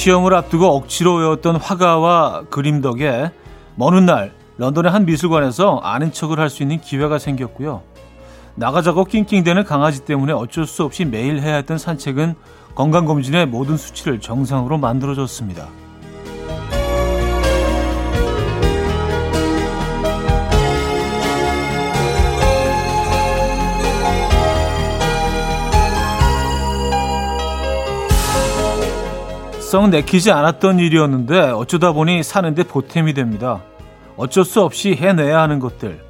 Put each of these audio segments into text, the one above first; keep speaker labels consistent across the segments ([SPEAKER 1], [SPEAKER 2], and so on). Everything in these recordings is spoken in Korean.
[SPEAKER 1] 시험을 앞두고 억지로 외웠던 화가와 그림 덕에 먼 훗날 런던의 한 미술관에서 아는 척을 할 수 있는 기회가 생겼고요. 나가자고 낑낑대는 강아지 때문에 어쩔 수 없이 매일 해야 했던 산책은 건강검진의 모든 수치를 정상으로 만들어줬습니다. 썩 내키지 않았던 일이었는데 어쩌다 보니 사는데 보탬이 됩니다. 어쩔 수 없이 해내야 하는 것들,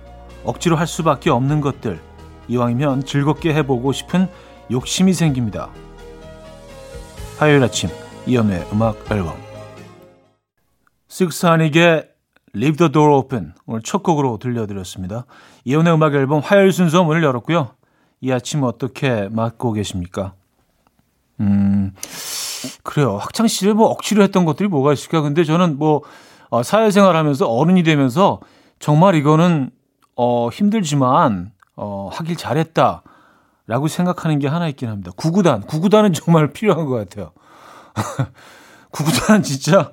[SPEAKER 1] 억지로 할 수밖에 없는 것들, 이왕이면 즐겁게 해보고 싶은 욕심이 생깁니다. 화요일 아침 이연의 음악 앨범 식스하닉의 Leave the Door Open 오늘 첫 곡으로 들려드렸습니다. 이연의 음악 앨범 화요일 순서 문을 열었고요. 이 아침 어떻게 맞고 계십니까? 음... 그래요. 학창 시절에 뭐 억지로 했던 것들이 뭐가 있을까? 근데 저는 뭐 어, 사회생활 하면서 어른이 되면서 정말 이거는 어, 힘들지만 어, 하길 잘했다. 라고 생각하는 게 하나 있긴 합니다. 구구단. 구구단은 정말 필요한 것 같아요. 구구단은 진짜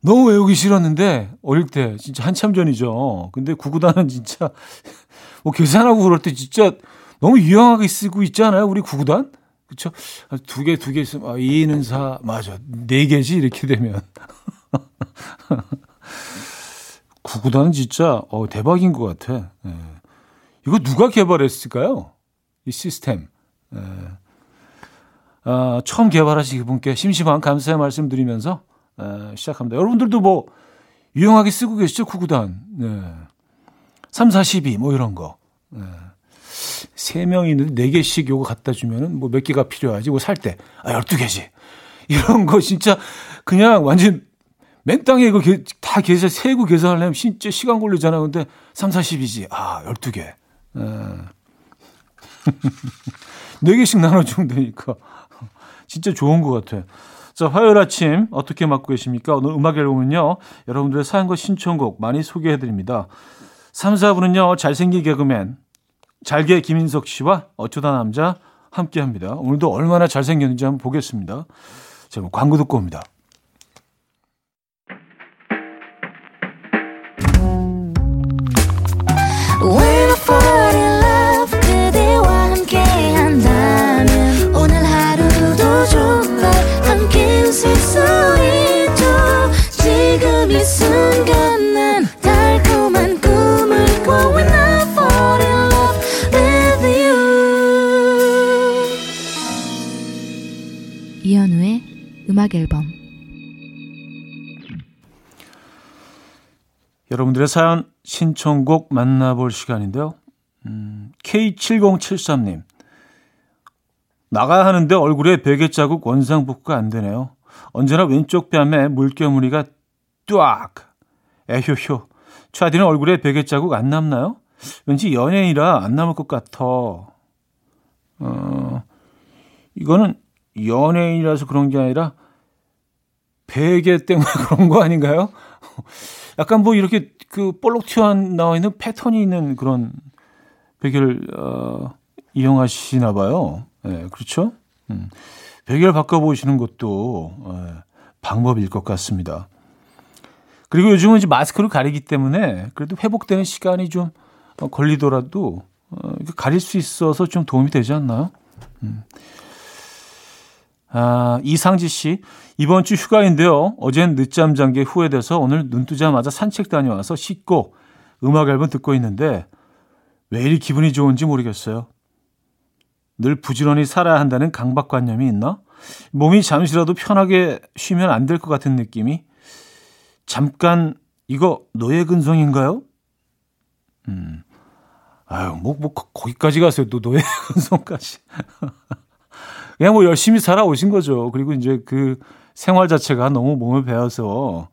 [SPEAKER 1] 너무 외우기 싫었는데, 어릴 때, 진짜 한참 전이죠. 근데 구구단은 진짜, 뭐 계산하고 그럴 때 진짜 너무 유용하게 쓰고 있잖아요. 우리 구구단? 그쵸? 두 개, 두 개 있으면, 아, 2는 4, 맞아. 네 개지, 이렇게 되면. 구구단은 진짜, 어, 대박인 것 같아. 예. 이거 누가 개발했을까요? 이 시스템. 예. 아, 처음 개발하신 분께 심심한 감사의 말씀 드리면서, 예, 시작합니다. 여러분들도 뭐, 유용하게 쓰고 계시죠? 구구단. 네. 3, 4, 12, 뭐 이런 거. 네. 세 명이 있는데 네 개씩 요거 갖다 주면은 뭐 몇 개가 필요하지? 뭐살 때. 아, 12개지. 이런 거 진짜 그냥 완전 맨 땅에 이거 다 계산, 세고 계산하려면 진짜 시간 걸리잖아. 근데 3, 40이지. 아, 12개. 아. 4개씩 나눠 주면 되니까. 진짜 좋은 것 같아. 자, 화요일 아침 어떻게 맞고 계십니까? 오늘 음악 앨범은요, 여러분들의 사연과 신청곡 많이 소개해 드립니다. 3, 4분은요, 잘생긴 개그맨, 잘게 김인석 씨와 어쩌다 남자 함께 합니다. 오늘도 얼마나 잘생겼는지 한번 보겠습니다. 자, 뭐 광고 듣고 옵니다.
[SPEAKER 2] 음악 앨범
[SPEAKER 1] 여러분들의 사연 신청곡 만나볼 시간인데요. 음, K7073님. 나가야 하는데 얼굴에 베개 자국 원상 복구가 안 되네요. 언제나 왼쪽 뺨에 물결무늬가 뚜악. 에효효. 차디는 얼굴에 베개 자국 안 남나요? 왠지 연예인이라 안 남을 것 같아. 어, 이거는 연예인이라서 그런 게 아니라 베개 때문에 그런 거 아닌가요? 약간 뭐 이렇게 그 볼록 튀어 나와 있는 패턴이 있는 그런 베개를 어, 이용하시나 봐요. 예, 네, 그렇죠? 음, 베개를 바꿔보시는 것도 예, 방법일 것 같습니다. 그리고 요즘은 이제 마스크를 가리기 때문에 그래도 회복되는 시간이 좀 걸리더라도 어, 가릴 수 있어서 좀 도움이 되지 않나요? 음. 아, 이상지 씨, 이번 주 휴가인데요. 어젠 늦잠 잔 게 후회돼서 오늘 눈 뜨자마자 산책 다녀와서 씻고 음악 앨범 듣고 있는데 왜 이리 기분이 좋은지 모르겠어요. 늘 부지런히 살아야 한다는 강박관념이 있나? 몸이 잠시라도 편하게 쉬면 안 될 것 같은 느낌이? 잠깐, 이거 노예 근성인가요? 음, 아유, 뭐, 뭐, 거기까지 갔어요. 또 노예 근성까지. 그냥 뭐 열심히 살아오신 거죠. 그리고 이제 그 생활 자체가 너무 몸에 배어서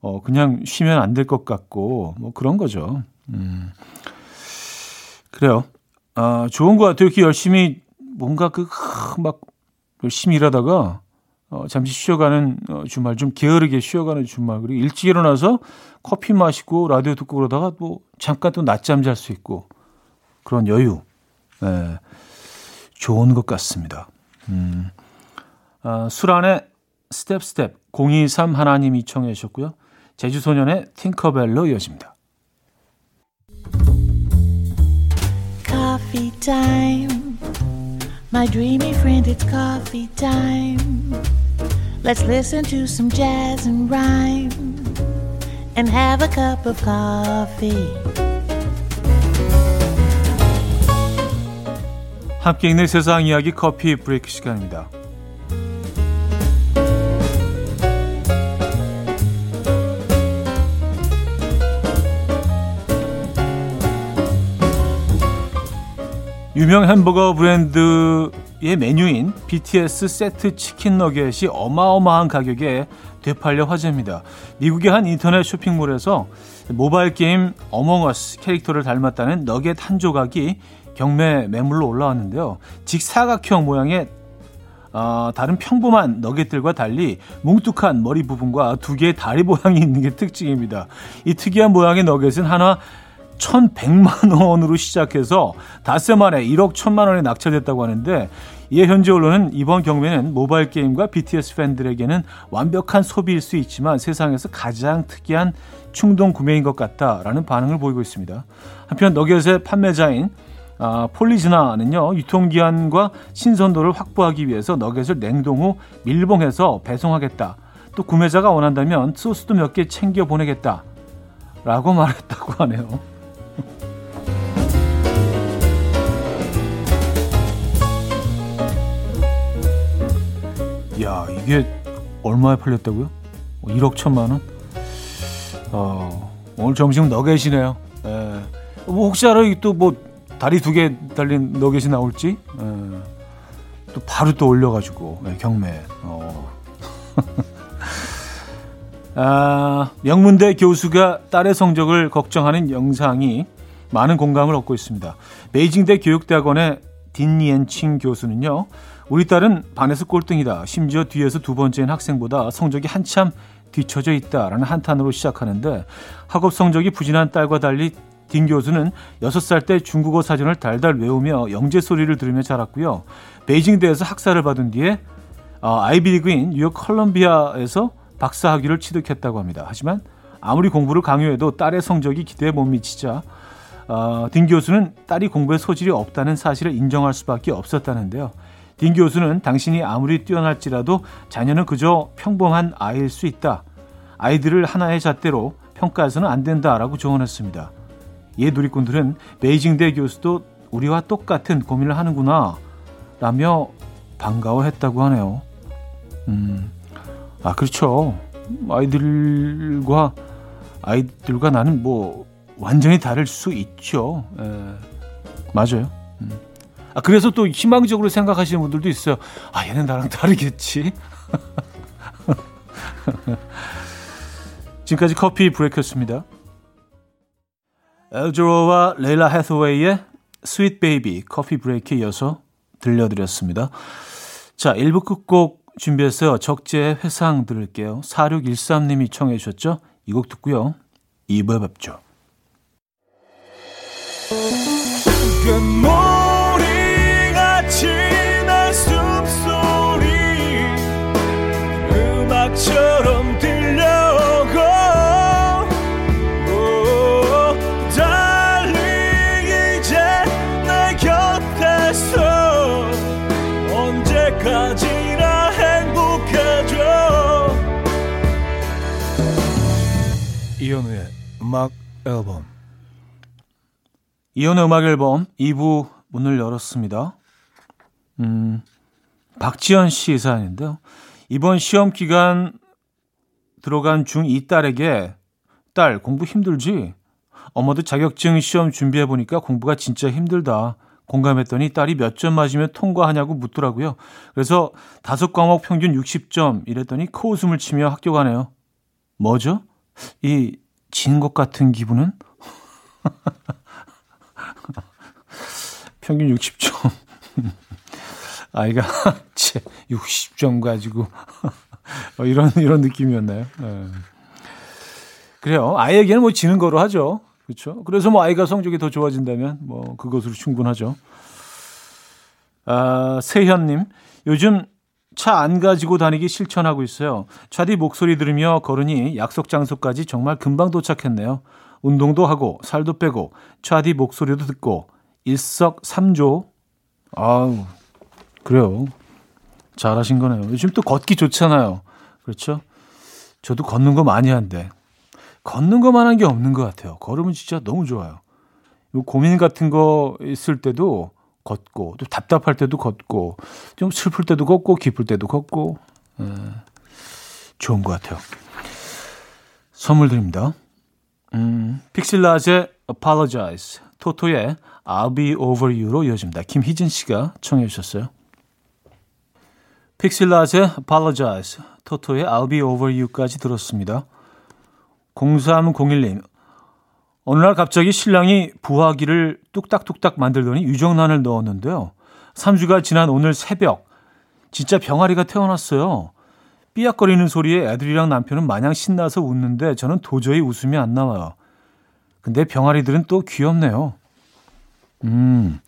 [SPEAKER 1] 어 그냥 쉬면 안 될 것 같고 뭐 그런 거죠. 음. 그래요. 아, 좋은 것 같아요. 이렇게 열심히 뭔가 그 막 열심히 일하다가 어, 잠시 쉬어가는 어, 주말 좀 게으르게 쉬어가는 주말 그리고 일찍 일어나서 커피 마시고 라디오 듣고 그러다가 뭐 잠깐 또 낮잠 잘 수 있고 그런 여유 네, 좋은 것 같습니다. 음. 아, 수란의 Step Step 023 하나님이 청해 주셨고요. 제주소년의 팅커벨로 이어집니다. Coffee time. My dreamy friend, it's coffee time. Let's listen to some jazz and rhyme and have a cup of coffee. 함께 읽는 세상 이야기 커피 브레이크 시간입니다. 유명 햄버거 브랜드의 메뉴인 BTS 세트 치킨 너겟이 어마어마한 가격에 되팔려 화제입니다. 미국의 한 인터넷 쇼핑몰에서 모바일 게임 어몽어스 캐릭터를 닮았다는 너겟 한 조각이 경매 매물로 올라왔는데요. 직사각형 모양의 어, 다른 평범한 너겟들과 달리 뭉툭한 머리 부분과 두 개의 다리 모양이 있는 게 특징입니다. 이 특이한 모양의 너겟은 하나 1,100만 원으로 시작해서 닷새 만에 1억 1천만 원에 낙찰됐다고 하는데 이에 현지 언론은 이번 경매는 모바일 게임과 BTS 팬들에게는 완벽한 소비일 수 있지만 세상에서 가장 특이한 충동 구매인 것 같다라는 반응을 보이고 있습니다. 한편 너겟의 판매자인 아, 폴리즈나는요 유통기한과 신선도를 확보하기 위해서 너겟을 냉동 후 밀봉해서 배송하겠다. 또 구매자가 원한다면 소스도 몇 개 챙겨 보내겠다. 라고 말했다고 하네요. 야, 이게 얼마에 팔렸다고요? 1억 천만 원? 어, 오늘 점심 너겟이네요. 예. 뭐 혹시 알아? 또뭐 다리 두 개 달린 너겟이 나올지? 예. 또 바로 또 올려가지고 예, 경매. 어. 아, 명문대 교수가 딸의 성적을 걱정하는 영상이 많은 공감을 얻고 있습니다. 베이징대 교육대학원의 딘니엔칭 교수는요. 우리 딸은 반에서 꼴등이다. 심지어 뒤에서 두 번째인 학생보다 성적이 한참 뒤처져 있다라는 한탄으로 시작하는데 학업 성적이 부진한 딸과 달리 딘 교수는 6살 때 중국어 사전을 달달 외우며 영재 소리를 들으며 자랐고요. 베이징대에서 학사를 받은 뒤에 어, 아이비리그인 뉴욕 컬럼비아에서 박사학위를 취득했다고 합니다. 하지만 아무리 공부를 강요해도 딸의 성적이 기대에 못 미치자 어, 딘 교수는 딸이 공부에 소질이 없다는 사실을 인정할 수밖에 없었다는데요. 딘 교수는 당신이 아무리 뛰어날지라도 자녀는 그저 평범한 아이일 수 있다. 아이들을 하나의 잣대로 평가해서는 안 된다라고 조언했습니다. 이에 누리꾼들은 베이징대 교수도 우리와 똑같은 고민을 하는구나 라며 반가워했다고 하네요. 음, 아 그렇죠. 아이들과 아이들과 나는 뭐 완전히 다를 수 있죠. 에, 맞아요. 음. 아, 그래서 또 희망적으로 생각하시는 분들도 있어요. 아, 얘는 나랑 다르겠지. 지금까지 커피 브레이크였습니다. 알 자로와 레일라 해서웨이의 Sweet Baby 커피 브레이크에 이어서 들려드렸습니다. 자, 1부 끝곡 준비했어요. 적재 회상 들을게요. 4613님이 청해 주셨죠? 이 곡 듣고요. 2부에 뵙죠. 음악처럼 음악 앨범 이현우의 음악 앨범 2부 문을 열었습니다. 음, 박지현 씨 사연인데요. 이번 시험 기간 들어간 중2 딸에게 딸 공부 힘들지? 엄마도 자격증 시험 준비해 보니까 공부가 진짜 힘들다. 공감했더니 딸이 몇 점 맞으면 통과하냐고 묻더라고요. 그래서 다섯 과목 평균 60점 이랬더니 코웃음을 치며 학교 가네요. 뭐죠? 이 진것 같은 기분은? 평균 60점. 아이가 제 60점 가지고 어, 이런 이런 느낌이었나요? 네. 그래요. 아이에게는 뭐 지는 거로 하죠. 그렇죠. 그래서 뭐 아이가 성적이 더 좋아진다면 뭐 그것으로 충분하죠. 아, 세현님, 요즘 차 안 가지고 다니기 실천하고 있어요. 차디 목소리 들으며 걸으니 약속 장소까지 정말 금방 도착했네요. 운동도 하고 살도 빼고 차디 목소리도 듣고 일석삼조. 아우 그래요. 잘하신 거네요. 요즘 또 걷기 좋잖아요. 그렇죠? 저도 걷는 거 많이 한데 걷는 것만 한 게 없는 것 같아요. 걸으면 진짜 너무 좋아요. 고민 같은 거 있을 때도 걷고 또 답답할 때도 걷고 좀 슬플 때도 걷고 기쁠 때도 걷고 에, 좋은 것 같아요. 선물 드립니다. 음, 픽실라즈의 Apologize, 토토의 I'll Be Over You로 이어집니다. 김희진 씨가 청해 주셨어요. 픽실라즈의 Apologize, 토토의 I'll Be Over You까지 들었습니다. 0301님, 어느 날 갑자기 신랑이 부화기를 뚝딱뚝딱 만들더니 유정란을 넣었는데요. 3주가 지난 오늘 새벽, 진짜 병아리가 태어났어요. 삐약거리는 소리에 애들이랑 남편은 마냥 신나서 웃는데 저는 도저히 웃음이 안 나와요. 근데 병아리들은 또 귀엽네요. 음.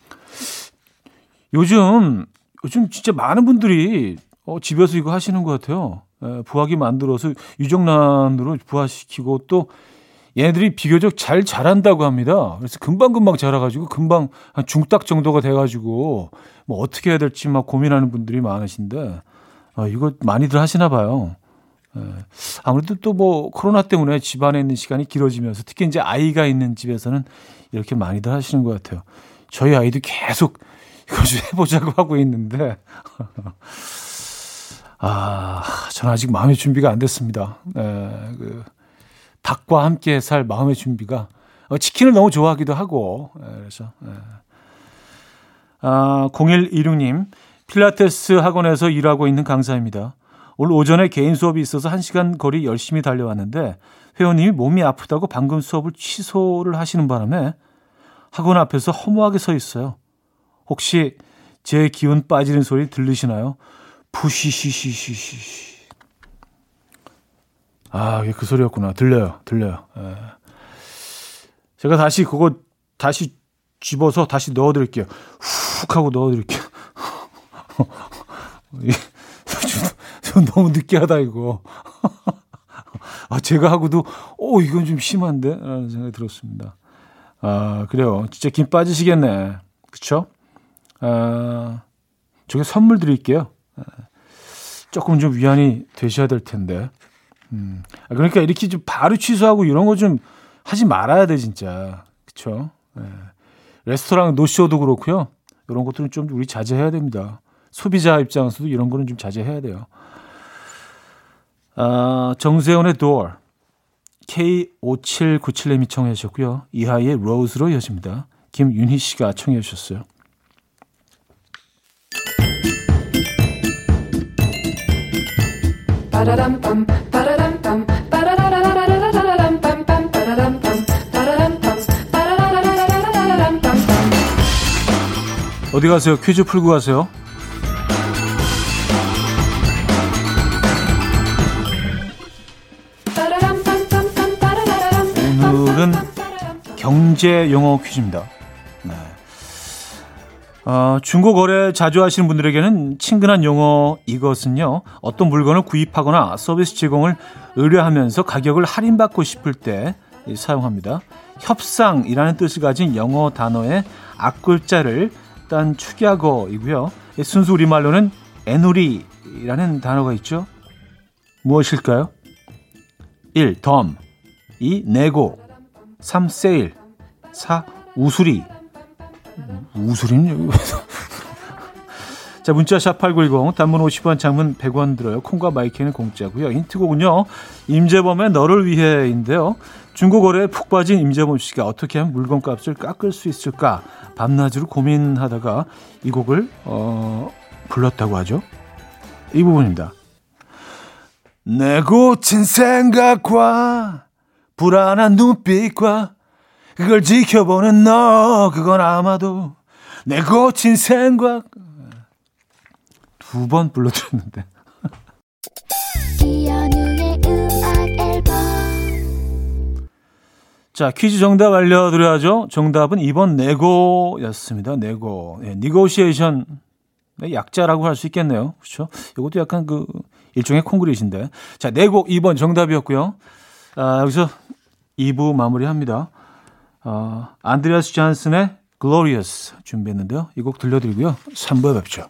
[SPEAKER 1] 요즘, 요즘 진짜 많은 분들이 어, 집에서 이거 하시는 것 같아요. 에, 부화기 만들어서 유정란으로 부화시키고 또 얘네들이 비교적 잘 자란다고 합니다. 그래서 금방금방 자라가지고 금방 한 중딱 정도가 돼가지고 뭐 어떻게 해야 될지 막 고민하는 분들이 많으신데 아, 이거 많이들 하시나 봐요. 예. 아무래도 또 뭐 코로나 때문에 집안에 있는 시간이 길어지면서 특히 이제 아이가 있는 집에서는 이렇게 많이들 하시는 것 같아요. 저희 아이도 계속 이거 좀 해보자고 하고 있는데 아, 저는 아직 마음의 준비가 안 됐습니다. 예, 그 닭과 함께 살 마음의 준비가 어, 치킨을 너무 좋아하기도 하고 예, 그래서 예. 아, 0126님 필라테스 학원에서 일하고 있는 강사입니다. 오늘 오전에 개인 수업이 있어서 1시간 거리 열심히 달려왔는데 회원님이 몸이 아프다고 방금 수업을 취소를 하시는 바람에 학원 앞에서 허무하게 서 있어요. 혹시 제 기운 빠지는 소리 들리시나요? 푸시시시시시. 아, 이게 그 소리였구나. 들려요. 들려요. 예. 제가 다시 그거 다시 집어서 다시 넣어 드릴게요. 훅 하고 넣어 드릴게요. 너무 느끼하다 이거. 아, 제가 하고도 오, 이건 좀 심한데 라는 생각이 들었습니다. 아, 그래요. 진짜 김 빠지시겠네. 그쵸? 아, 저게 선물 드릴게요. 아, 조금 좀 위안이 되셔야 될 텐데. 음. 아, 그러니까 이렇게 좀 바로 취소하고 이런 거 좀 하지 말아야 돼, 진짜. 그쵸? 예. 레스토랑 노쇼도 그렇고요. 이런 것들은 좀 우리 자제해야 됩니다. 소비자 입장에서도 이런 거는 좀 자제해야 돼요. 아, 정세훈의 Door. K5797님이 청해 주셨고요. 이하이의 Rose로 이어집니다. 김윤희 씨가 청해 주셨어요. 어디 가세요? 퀴즈 풀고 가세요. 오늘은 경제 용어 퀴즈입니다. 네. 어, 중고 거래 자주 하시는 분들에게는 친근한 용어 이것은요. 어떤 물건을 구입하거나 서비스 제공을 의뢰하면서 가격을 할인받고 싶을 때 사용합니다. 협상이라는 뜻을 가진 영어 단어의 앞글자를 딴 축약어이고요. 순수 우리말로는 애누리라는 단어가 있죠. 무엇일까요? 1. 덤 2. 내고 3. 세일 4. 우수리 우수리는 자 문자 샵8910 단문 50원 장문 100원 들어요. 콩과 마이크는 공짜고요. 힌트곡은요. 임재범의 너를 위해인데요. 중고거래에 푹 빠진 임재범 씨가 어떻게 하면 물건값을 깎을 수 있을까 밤낮으로 고민하다가 이 곡을 어, 불렀다고 하죠. 이 부분입니다. 내 고친 생각과 불안한 눈빛과 그걸 지켜보는 너 그건 아마도 내 고친 생각 두 번 불러드렸는데 자, 퀴즈 정답 알려드려야죠. 정답은 2번 네고였습니다. 네고. 예, 네, 약자라고 할 수 있겠네요. 그렇죠? 이것도 약간 그 일종의 콩그릿인데. 자, 네곡 2번 정답이었고요. 아, 여기서 2부 마무리합니다. 어, 안드레아스 잔슨의 Glorious 준비했는데요. 이 곡 들려드리고요. 3부에 뵙죠.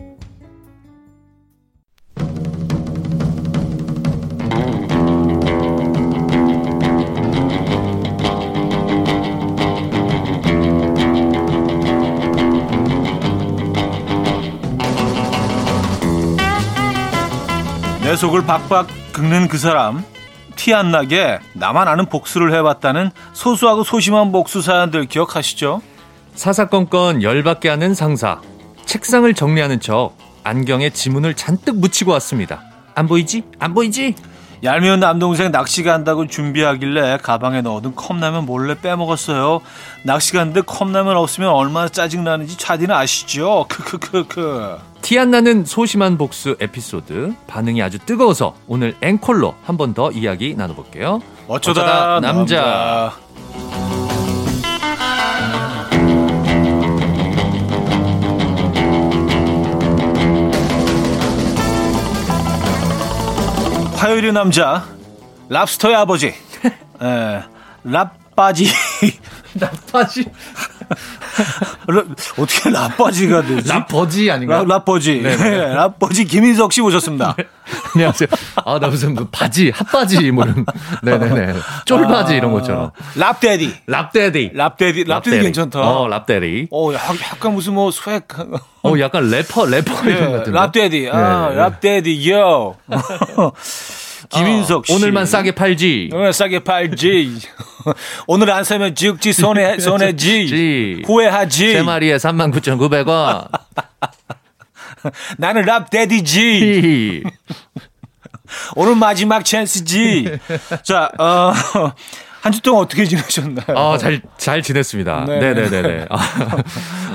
[SPEAKER 1] 속을 박박 긁는 그 사람 티 안 나게 나만 아는 복수를 해봤다는 소소하고 소심한 복수 사연들 기억하시죠?
[SPEAKER 3] 사사건건 열받게 하는 상사 책상을 정리하는 척 안경에 지문을 잔뜩 묻히고 왔습니다. 안 보이지? 안 보이지?
[SPEAKER 1] 얄미운 남동생 낚시 간다고 준비하길래 가방에 넣어둔 컵라면 몰래 빼먹었어요. 낚시 갔는데 컵라면 없으면 얼마나 짜증나는지 차디는 아시죠? 크크크크.
[SPEAKER 3] 티 안 나는 소심한 복수 에피소드 반응이 아주 뜨거워서 오늘 앵콜로 한 번 더 이야기 나눠볼게요.
[SPEAKER 1] 어쩌다, 어쩌다 남자. 남자. 화요일의 남자 랍스터의 아버지 에, 예, 랍바지
[SPEAKER 3] 랍바지
[SPEAKER 1] 어떻게 랍바지가 되지?
[SPEAKER 3] 랍버지 아닌가?
[SPEAKER 1] 랍, 버지 네, 랍버지 김인석 씨 모셨습니다. 네.
[SPEAKER 3] 안녕하세요. 아, 나 무슨 그 바지, 핫바지 뭐 이런 네네네. 쫄바지 아, 이런 것처럼.
[SPEAKER 1] 랍데디.
[SPEAKER 3] 랍데디.
[SPEAKER 1] 랍데디. 랍데디 괜찮다.
[SPEAKER 3] 어, 랍데디.
[SPEAKER 1] 어, 약간 무슨 뭐 swag
[SPEAKER 3] 어, 약간 래퍼 래퍼 네, 이런 같은
[SPEAKER 1] 랍데디. 아, 네, 랍데디. 요. 김인석 씨.
[SPEAKER 3] 어, 오늘만 싸게 팔지.
[SPEAKER 1] 오늘 싸게 팔지. 오늘 안 사면 지옥지 손해, 손해지. 후회하지.
[SPEAKER 3] 세 마리에 39,900원.
[SPEAKER 1] 나는 랍데디지. 오늘 마지막 찬스지. 자, 어, 한 주 동안 어떻게 지내셨나요?
[SPEAKER 3] 아, 잘, 잘 지냈습니다. 네. 네네네.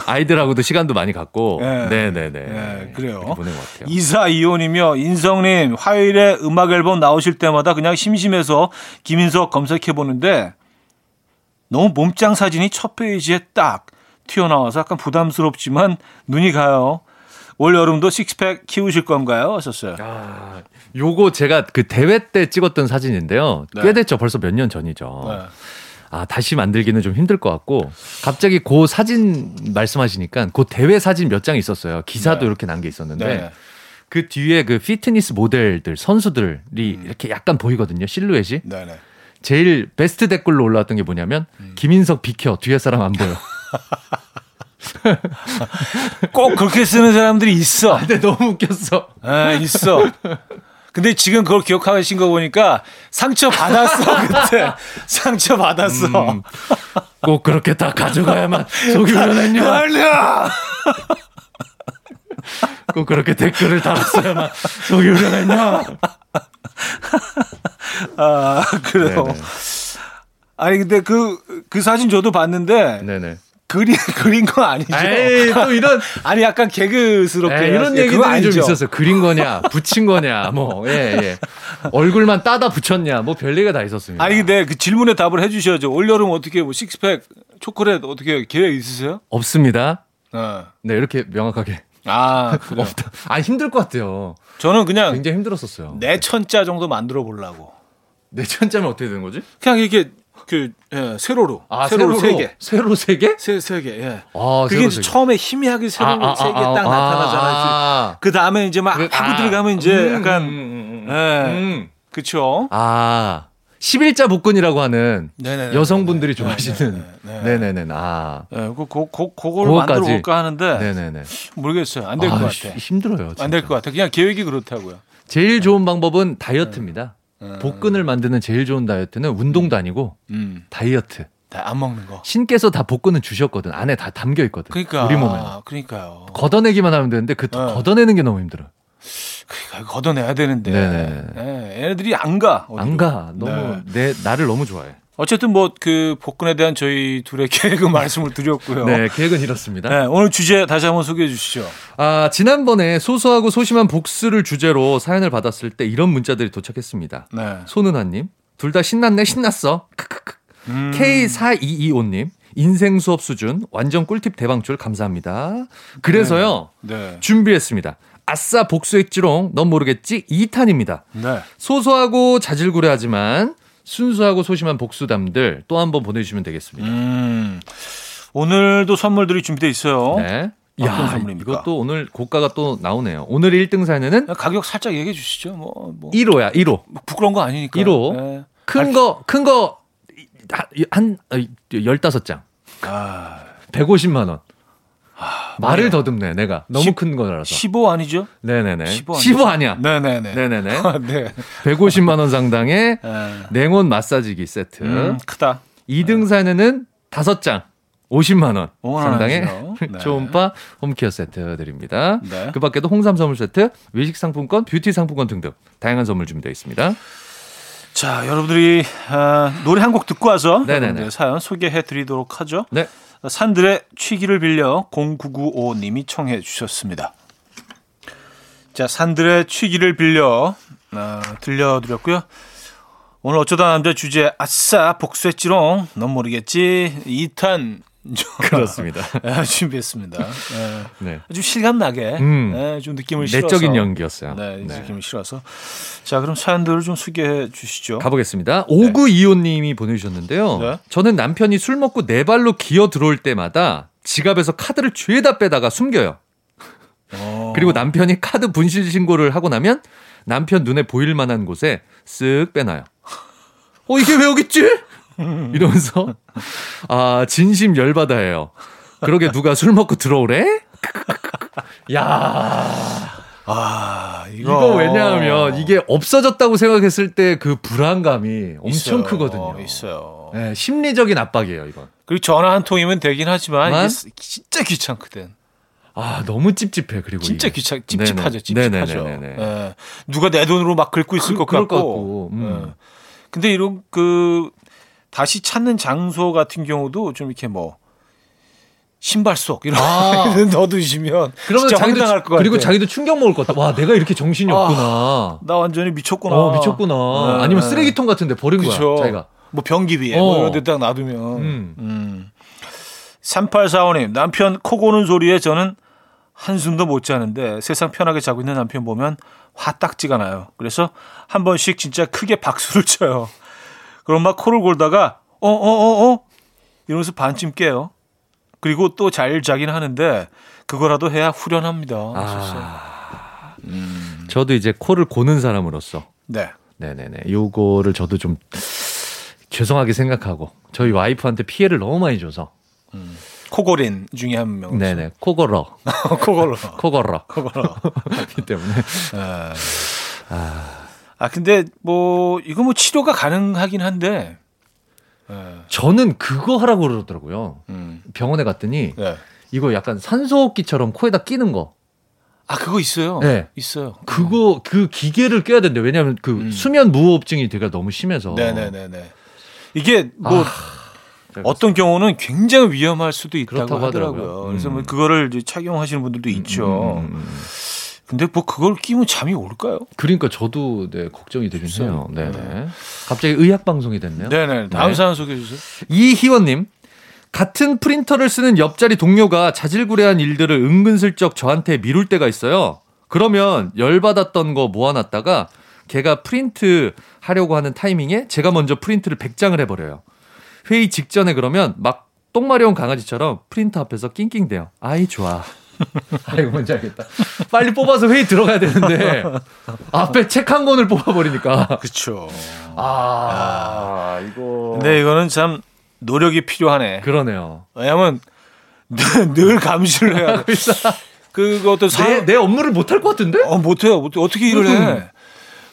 [SPEAKER 3] 아, 이들하고도 시간도 많이 갖고. 네. 네네네. 네,
[SPEAKER 1] 그래요. 보낸 것 같아요. 이사 이혼이며 인성님, 화요일에 음악 앨범 나오실 때마다 그냥 심심해서 김인석 검색해보는데 너무 몸짱 사진이 첫 페이지에 딱 튀어나와서 약간 부담스럽지만 눈이 가요. 올 여름도 식스팩 키우실 건가요? 하셨어요.
[SPEAKER 3] 아, 요거 제가 그 대회 때 찍었던 사진인데요. 꽤
[SPEAKER 1] 네.
[SPEAKER 3] 됐죠. 벌써 몇 년 전이죠.
[SPEAKER 1] 네.
[SPEAKER 3] 아, 다시 만들기는 좀 힘들 것 같고 갑자기 그 사진 말씀하시니까 그 대회 사진 몇 장 있었어요. 기사도
[SPEAKER 1] 네.
[SPEAKER 3] 이렇게 난 게 있었는데
[SPEAKER 1] 네.
[SPEAKER 3] 그 뒤에 그 피트니스 모델들 선수들이 이렇게 약간 보이거든요. 실루엣이.
[SPEAKER 1] 네, 네.
[SPEAKER 3] 제일 베스트 댓글로 올라왔던 게 뭐냐면
[SPEAKER 1] 음.
[SPEAKER 3] 김인석 비켜 뒤에 사람 안 보여.
[SPEAKER 1] 꼭 그렇게 쓰는 사람들이 있어.
[SPEAKER 3] 근데 너무 웃겼어.
[SPEAKER 1] 에, 있어. 근데 지금 그걸 기억하신 거 보니까 상처 받았어 그때 상처 받았어.
[SPEAKER 3] 음, 꼭 그렇게 다 가져가야만 속이 우려냈냐?
[SPEAKER 1] 아니야.
[SPEAKER 3] 꼭 그렇게 댓글을 달았어야만 속이 우려냈냐?
[SPEAKER 1] 아 그래요.
[SPEAKER 3] 네네.
[SPEAKER 1] 아니 근데 그그 사진 저도 봤는데
[SPEAKER 3] 네네.
[SPEAKER 1] 그린 그린 거 아니죠?
[SPEAKER 3] 에이 또 이런
[SPEAKER 1] 아니 약간 개그스럽게
[SPEAKER 3] 에이, 이런 얘기들이 좀
[SPEAKER 1] 아니죠?
[SPEAKER 3] 있었어. 그린 거냐, 붙인 거냐, 뭐, 예, 예. 얼굴만 따다 붙였냐, 뭐 별리가 다 있었습니다.
[SPEAKER 1] 아니 근데 그 질문에 답을 해주셔야죠. 올 여름 어떻게 뭐 식스팩 초콜릿 어떻게 계획 있으세요?
[SPEAKER 3] 없습니다.
[SPEAKER 1] 어.
[SPEAKER 3] 네, 이렇게 명확하게.
[SPEAKER 1] 아.
[SPEAKER 3] 없다. 아, 힘들 것 같아요.
[SPEAKER 1] 저는 그냥
[SPEAKER 3] 굉장히 힘들었었어요.
[SPEAKER 1] 네 천자 정도 만들어 보려고.
[SPEAKER 3] 내천짜면 어떻게 되는 거지?
[SPEAKER 1] 그냥 이렇게 그 예, 세로로
[SPEAKER 3] 아,
[SPEAKER 1] 세로로 세 개.
[SPEAKER 3] 세로 세 개?
[SPEAKER 1] 세, 세 개, 예.
[SPEAKER 3] 아,
[SPEAKER 1] 그게 이제
[SPEAKER 3] 개.
[SPEAKER 1] 처음에 희미하게 세로 세개딱 나타나잖아요.
[SPEAKER 3] 아,
[SPEAKER 1] 그 다음에 이제 막
[SPEAKER 3] 그-
[SPEAKER 1] 하고
[SPEAKER 3] 아,
[SPEAKER 1] 들어가면 이제
[SPEAKER 3] 음,
[SPEAKER 1] 약간,
[SPEAKER 3] 음, 음, 음,
[SPEAKER 1] 예.
[SPEAKER 3] 음.
[SPEAKER 1] 그쵸.
[SPEAKER 3] 아, 11자 복근이라고 하는
[SPEAKER 1] 네네네.
[SPEAKER 3] 여성분들이
[SPEAKER 1] 네네.
[SPEAKER 3] 좋아하시는.
[SPEAKER 1] 네네.
[SPEAKER 3] 네 네네. 아.
[SPEAKER 1] 예, 그, 그, 그, 그걸. 만들어 볼까 하는데,
[SPEAKER 3] 네네네.
[SPEAKER 1] 모르겠어요. 안 될것
[SPEAKER 3] 아,
[SPEAKER 1] 같아.
[SPEAKER 3] 시- 힘들어요.
[SPEAKER 1] 안 될 것 같아. 그냥 계획이 그렇다고요.
[SPEAKER 3] 제일 좋은 방법은 다이어트입니다.
[SPEAKER 1] 네.
[SPEAKER 3] 복근을 만드는 제일 좋은 다이어트는 운동도 아니고
[SPEAKER 1] 음,
[SPEAKER 3] 다이어트.
[SPEAKER 1] 다안 먹는 거.
[SPEAKER 3] 신께서 다 복근은 주셨거든. 안에 다 담겨 있거든.
[SPEAKER 1] 그러니까.
[SPEAKER 3] 우리 몸에.
[SPEAKER 1] 그러니까요.
[SPEAKER 3] 걷어내기만 하면 되는데 그
[SPEAKER 1] 네.
[SPEAKER 3] 걷어내는 게 너무 힘들어.
[SPEAKER 1] 그러니까 걷어내야 되는데.
[SPEAKER 3] 네네.
[SPEAKER 1] 예, 얘네들이 안 가. 어디로.
[SPEAKER 3] 안 가. 너무
[SPEAKER 1] 네.
[SPEAKER 3] 내 나를 너무 좋아해.
[SPEAKER 1] 어쨌든 뭐 그 복근에 대한 저희 둘의 계획 말씀을 드렸고요.
[SPEAKER 3] 네, 계획은 이렇습니다.
[SPEAKER 1] 네, 오늘 주제 다시 한번 소개해 주시죠.
[SPEAKER 3] 아, 지난번에 소소하고 소심한 복수를 주제로 사연을 받았을 때 이런 문자들이 도착했습니다.
[SPEAKER 1] 네.
[SPEAKER 3] 손은아님, 둘 다 신났네, 신났어. 크크크.
[SPEAKER 1] 음.
[SPEAKER 3] K4225 님, 인생 수업 수준, 완전 꿀팁 대방출 감사합니다. 그래서요,
[SPEAKER 1] 네.
[SPEAKER 3] 준비했습니다. 아싸 복수했지롱, 넌 모르겠지? 2탄입니다.
[SPEAKER 1] 네.
[SPEAKER 3] 소소하고 자질구레하지만 순수하고 소심한 복수담들 또 한 번 보내주시면 되겠습니다.
[SPEAKER 1] 음. 오늘도 선물들이 준비되어 있어요.
[SPEAKER 3] 네. 야,
[SPEAKER 1] 선물입니까?
[SPEAKER 3] 이것도 오늘 고가가 또 나오네요. 오늘 1등 사연에는
[SPEAKER 1] 가격 살짝 얘기해 주시죠. 뭐, 뭐
[SPEAKER 3] 1호야, 1호.
[SPEAKER 1] 뭐 부끄러운 거 아니니까.
[SPEAKER 3] 일호.
[SPEAKER 1] 네.
[SPEAKER 3] 큰 거, 큰 거, 한, 한 15장.
[SPEAKER 1] 아,
[SPEAKER 3] 150만 원. 말을. 더듬네, 내가. 너무
[SPEAKER 1] 십-
[SPEAKER 3] 큰 거라서.
[SPEAKER 1] 15 아니죠?
[SPEAKER 3] 네네네.
[SPEAKER 1] 15
[SPEAKER 3] 15,
[SPEAKER 1] 아니죠?
[SPEAKER 3] 아니야.
[SPEAKER 1] 네네네.
[SPEAKER 3] 네네네.
[SPEAKER 1] 네.
[SPEAKER 3] 150만 원 상당의
[SPEAKER 1] 네.
[SPEAKER 3] 냉온 마사지기 세트.
[SPEAKER 1] 음, 크다.
[SPEAKER 3] 2등 사연에는 5장. 50만 원
[SPEAKER 1] 5만 원
[SPEAKER 3] 상당의.
[SPEAKER 1] 네.
[SPEAKER 3] 초음파 홈케어 세트 드립니다.
[SPEAKER 1] 네.
[SPEAKER 3] 그 밖에도 홍삼 선물 세트, 외식 상품권, 뷰티 상품권 등등 다양한 선물 준비되어 있습니다.
[SPEAKER 1] 자, 여러분들이 아, 노래 한 곡 듣고 와서 사연 소개해 드리도록 하죠.
[SPEAKER 3] 네.
[SPEAKER 1] 산들의 취기를 빌려 0995님이 청해 주셨습니다. 자, 산들의 취기를 빌려 아, 들려드렸고요. 오늘 어쩌다 남자 주제 아싸 복수했지롱 넌 모르겠지 2탄
[SPEAKER 3] 그렇습니다.
[SPEAKER 1] 아, 준비했습니다. 예.
[SPEAKER 3] 네.
[SPEAKER 1] 좀 실감 나게
[SPEAKER 3] 음.
[SPEAKER 1] 예, 좀 느낌을 실어서
[SPEAKER 3] 내적인 연기였어요.
[SPEAKER 1] 네,
[SPEAKER 3] 네.
[SPEAKER 1] 느낌을 실어서 자 그럼 사연들을 좀 소개해 주시죠.
[SPEAKER 3] 가보겠습니다. 5925님이 보내주셨는데요.
[SPEAKER 1] 네.
[SPEAKER 3] 저는 남편이 술 먹고 네 발로 기어 들어올 때마다 지갑에서 카드를 죄다 빼다가 숨겨요.
[SPEAKER 1] 어.
[SPEAKER 3] 그리고 남편이 카드 분실 신고를 하고 나면 남편 눈에 보일 만한 곳에 쓱 빼놔요. 어, 이게 왜 여기 있지? 이러면서, 아, 진심 열받아 해요. 그러게 누가 술 먹고 들어오래? 야
[SPEAKER 1] 아 이거,
[SPEAKER 3] 이거 왜냐하면 이게 없어졌다고 생각했을 때 그 불안감이 엄청
[SPEAKER 1] 있어요.
[SPEAKER 3] 크거든요.
[SPEAKER 1] 있어요.
[SPEAKER 3] 네, 심리적인 압박이에요, 이건.
[SPEAKER 1] 그리고 전화 한 통이면 되긴 하지만
[SPEAKER 3] 만?
[SPEAKER 1] 이게 쓰- 진짜 귀찮거든.
[SPEAKER 3] 아, 너무 찝찝해, 그리고.
[SPEAKER 1] 진짜. 귀찮 찝찝하죠.
[SPEAKER 3] 네네.
[SPEAKER 1] 찝찝하죠.
[SPEAKER 3] 네네네네.
[SPEAKER 1] 예. 누가 내 돈으로 막 긁고 있을
[SPEAKER 3] 그-
[SPEAKER 1] 것 같고.
[SPEAKER 3] 것 같고, 음.
[SPEAKER 1] 예. 근데 이런 그 다시 찾는 장소 같은 경우도 좀 이렇게 뭐 신발 속 이런
[SPEAKER 3] 아.
[SPEAKER 1] 거 넣어두시면
[SPEAKER 3] 그러면
[SPEAKER 1] 황당할 것 같아.
[SPEAKER 3] 그리고 자기도 충격 먹을 것 같아. 와, 내가 이렇게 정신이
[SPEAKER 1] 아,
[SPEAKER 3] 없구나.
[SPEAKER 1] 나 완전히 미쳤구나.
[SPEAKER 3] 어, 미쳤구나.
[SPEAKER 1] 네.
[SPEAKER 3] 아니면 쓰레기통 같은데 버린
[SPEAKER 1] 그쵸.
[SPEAKER 3] 거야, 자기가.
[SPEAKER 1] 뭐 변기 위에
[SPEAKER 3] 어.
[SPEAKER 1] 뭐 이런 데딱 놔두면
[SPEAKER 3] 음.
[SPEAKER 1] 음. 3845님, 남편 코 고는 소리에 저는 한숨도 못 자는데 세상 편하게 자고 있는 남편 보면 화딱지가 나요. 그래서 한 번씩 진짜 크게 박수를 쳐요. 그럼 막 코를 골다가 어, 어, 어, 어? 이러면서 반쯤 깨요. 그리고 또 잘 자긴 하는데 그거라도 해야 후련합니다.
[SPEAKER 3] 아, 저도 이제 코를 고는 사람으로서
[SPEAKER 1] 네.
[SPEAKER 3] 네네네. 요거를 저도 좀 죄송하게 생각하고 저희 와이프한테 피해를 너무 많이 줘서
[SPEAKER 1] 코골인 중에 한 명.
[SPEAKER 3] 네네 코걸어
[SPEAKER 1] 코골러.
[SPEAKER 3] 코걸어
[SPEAKER 1] 코골러.
[SPEAKER 3] 그렇기 때문에
[SPEAKER 1] 아. 아 근데 뭐 이거 뭐 치료가 가능하긴 한데. 예.
[SPEAKER 3] 저는 그거 하라고 그러더라고요.
[SPEAKER 1] 음.
[SPEAKER 3] 병원에 갔더니
[SPEAKER 1] 네.
[SPEAKER 3] 이거 약간 산소호흡기처럼 코에다 끼는 거
[SPEAKER 1] 아 그거 있어요.
[SPEAKER 3] 네.
[SPEAKER 1] 있어요.
[SPEAKER 3] 그거 그 기계를 껴야 된대. 왜냐하면 그
[SPEAKER 1] 음.
[SPEAKER 3] 수면 무호흡증이 되게 너무 심해서.
[SPEAKER 1] 네네네네. 이게 뭐
[SPEAKER 3] 아,
[SPEAKER 1] 어떤 경우는 굉장히 위험할 수도 있다고 하더라고요.
[SPEAKER 3] 하더라고요.
[SPEAKER 1] 그래서 뭐
[SPEAKER 3] 음.
[SPEAKER 1] 그거를 이제 착용하시는 분들도 있죠. 근데 뭐 그걸 끼면 잠이 올까요?
[SPEAKER 3] 그러니까 저도 네 걱정이 되긴. 해요. 네 네. 갑자기 의학 방송이 됐네요.
[SPEAKER 1] 네네. 다음
[SPEAKER 3] 네.
[SPEAKER 1] 사연 소개해 주세요.
[SPEAKER 3] 이희원님. 같은 프린터를 쓰는 옆자리 동료가 자질구레한 일들을 은근슬쩍 저한테 미룰 때가 있어요. 그러면 열받았던 거 모아놨다가 걔가 프린트 하려고 하는 타이밍에 제가 먼저 프린트를 100장을 해버려요. 회의 직전에 그러면 막 똥마려운 강아지처럼 프린터 앞에서 낑낑대요. 아이 좋아. 아이고 뭔지 알겠다. 빨리 뽑아서 회의 들어가야 되는데 앞에 책 한 권을 뽑아버리니까.
[SPEAKER 1] 그렇죠.
[SPEAKER 3] 아 이거.
[SPEAKER 1] 근데 이거는 참 노력이 필요하네.
[SPEAKER 3] 그러네요.
[SPEAKER 1] 왜냐면 늘, 늘 감시를 해야 돼. 그것도 사,
[SPEAKER 3] 내, 내 업무를 못할 것 같은데?
[SPEAKER 1] 어, 못해요. 못해. 어떻게 일을 해?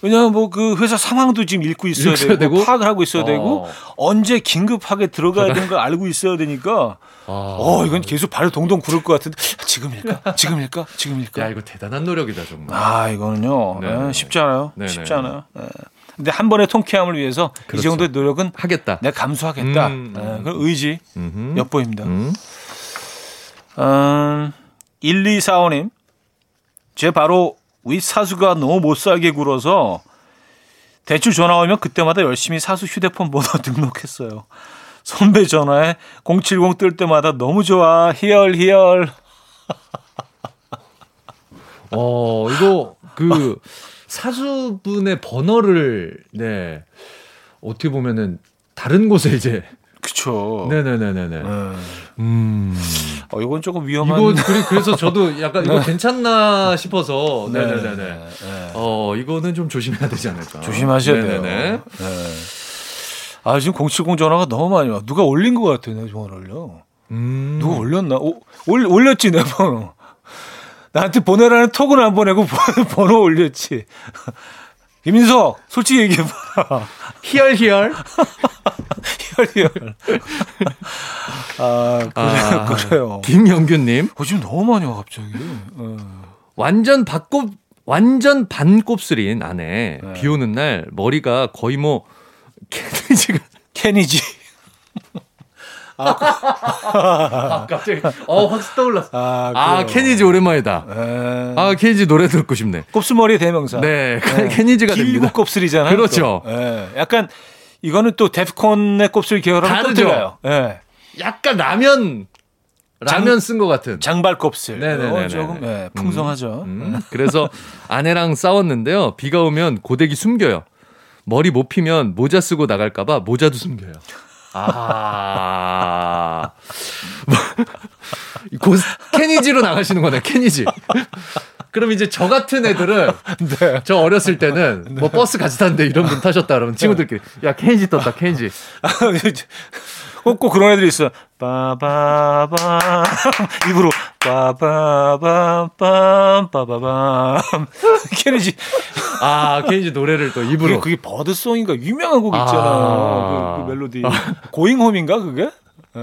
[SPEAKER 1] 왜냐하면 뭐 그 회사 상황도 지금 읽고 있어야 되고,
[SPEAKER 3] 되고?
[SPEAKER 1] 파악을 하고 있어야
[SPEAKER 3] 어.
[SPEAKER 1] 되고 언제 긴급하게 들어가야 되는 걸 알고 있어야 되니까
[SPEAKER 3] 아.
[SPEAKER 1] 어 이건 계속 발을 동동 구를 것 같은데 지금일까 지금일까 지금일까
[SPEAKER 3] 야 이거 대단한 노력이다 정말.
[SPEAKER 1] 아 이거는요
[SPEAKER 3] 네.
[SPEAKER 1] 예, 쉽지 않아요
[SPEAKER 3] 네,
[SPEAKER 1] 쉽지
[SPEAKER 3] 네.
[SPEAKER 1] 않아요 예. 근데 한 번의 통쾌함을 위해서 이
[SPEAKER 3] 그렇죠.
[SPEAKER 1] 정도의 노력은
[SPEAKER 3] 하겠다.
[SPEAKER 1] 내가 감수하겠다
[SPEAKER 3] 음,
[SPEAKER 1] 예,
[SPEAKER 3] 음.
[SPEAKER 1] 그런 의지
[SPEAKER 3] 음흠.
[SPEAKER 1] 엿보입니다
[SPEAKER 3] 음.
[SPEAKER 1] 음, 1245님. 제 바로 윗사수가 너무 못 살게 굴어서 대출 전화 오면 그때마다 열심히 사수 휴대폰 번호 등록했어요. 선배 전화에 070 뜰 때마다 너무 좋아. 희열, 희열.
[SPEAKER 3] 어 이거 그 사수분의 번호를 네 어떻게 보면은 다른 곳에 이제
[SPEAKER 1] 그쵸.
[SPEAKER 3] 네네네네네.
[SPEAKER 1] 음.
[SPEAKER 3] 음.
[SPEAKER 1] 어, 이건 조금 위험한.
[SPEAKER 3] 이거 그래- 그래서 저도 약간 이거 괜찮나 싶어서
[SPEAKER 1] 네,
[SPEAKER 3] 네네네네.
[SPEAKER 1] 네.
[SPEAKER 3] 어 이거는 좀 조심해야 되지 않을까.
[SPEAKER 1] 조심하셔야 돼요.
[SPEAKER 3] 네네네.
[SPEAKER 1] 네. 아, 지금 070 전화가 너무 많이 와. 누가 올린 것 같아요, 내 전화를요.
[SPEAKER 3] 음.
[SPEAKER 1] 누가 올렸나? 오, 올, 올렸지, 내 번호. 나한테 보내라는 톡은 안 보내고 번- 번호 올렸지. 김인석, 솔직히 얘기해봐.
[SPEAKER 3] 희열 희열.
[SPEAKER 1] 희열희열. 아, 그래요.
[SPEAKER 3] 아,
[SPEAKER 1] 그래요.
[SPEAKER 3] 김영균님
[SPEAKER 1] 어, 지금 너무 많이 와, 갑자기. 어.
[SPEAKER 3] 완전 반곱 완전 반곱슬인 아내
[SPEAKER 1] 네.
[SPEAKER 3] 비 오는 날 머리가 거의 뭐 케니지가
[SPEAKER 1] 케니지.
[SPEAKER 3] 아, 갑자기 어 확 떠올랐어.
[SPEAKER 1] 아,
[SPEAKER 3] 아. 케니지 오랜만이다.
[SPEAKER 1] 에.
[SPEAKER 3] 아 케니지 노래 듣고 싶네.
[SPEAKER 1] 곱슬머리 대명사.
[SPEAKER 3] 네, 케니지가
[SPEAKER 1] 길고
[SPEAKER 3] 됩니다.
[SPEAKER 1] 곱슬이잖아요.
[SPEAKER 3] 그렇죠.
[SPEAKER 1] 또. 예. 약간 이거는 또 데프콘의 곱슬 계열하고 또
[SPEAKER 3] 다르죠.
[SPEAKER 1] 예.
[SPEAKER 3] 약간 라면 라면 쓴 것 같은.
[SPEAKER 1] 장발 곱슬.
[SPEAKER 3] 네네네네.
[SPEAKER 1] 어, 조금 예, 풍성하죠.
[SPEAKER 3] 음, 그래서 아내랑 싸웠는데요. 비가 오면 고데기 숨겨요. 머리 못 피면 모자 쓰고 나갈까봐 모자도 숨겨요. 아. 고, 케니지로 나가시는 거네, 케니지. 그럼 이제 저 같은 애들은
[SPEAKER 1] 네.
[SPEAKER 3] 저 어렸을 때는 뭐 버스 같이 탔는데 이런 분 타셨다 그러면 친구들끼리 야 케니지 떴다 케니지
[SPEAKER 1] 꼭, 꼭 그런 애들이 있어. 빠바밤. 입으로 빠바밤, 빠바밤. 케니지.
[SPEAKER 3] 아 케니지 노래를 또
[SPEAKER 1] 그게,
[SPEAKER 3] 입으로
[SPEAKER 1] 그게 버드송인가? 유명한 곡 있잖아요.
[SPEAKER 3] 아.
[SPEAKER 1] 그, 그 멜로디. Going Home인가, 그게? 예.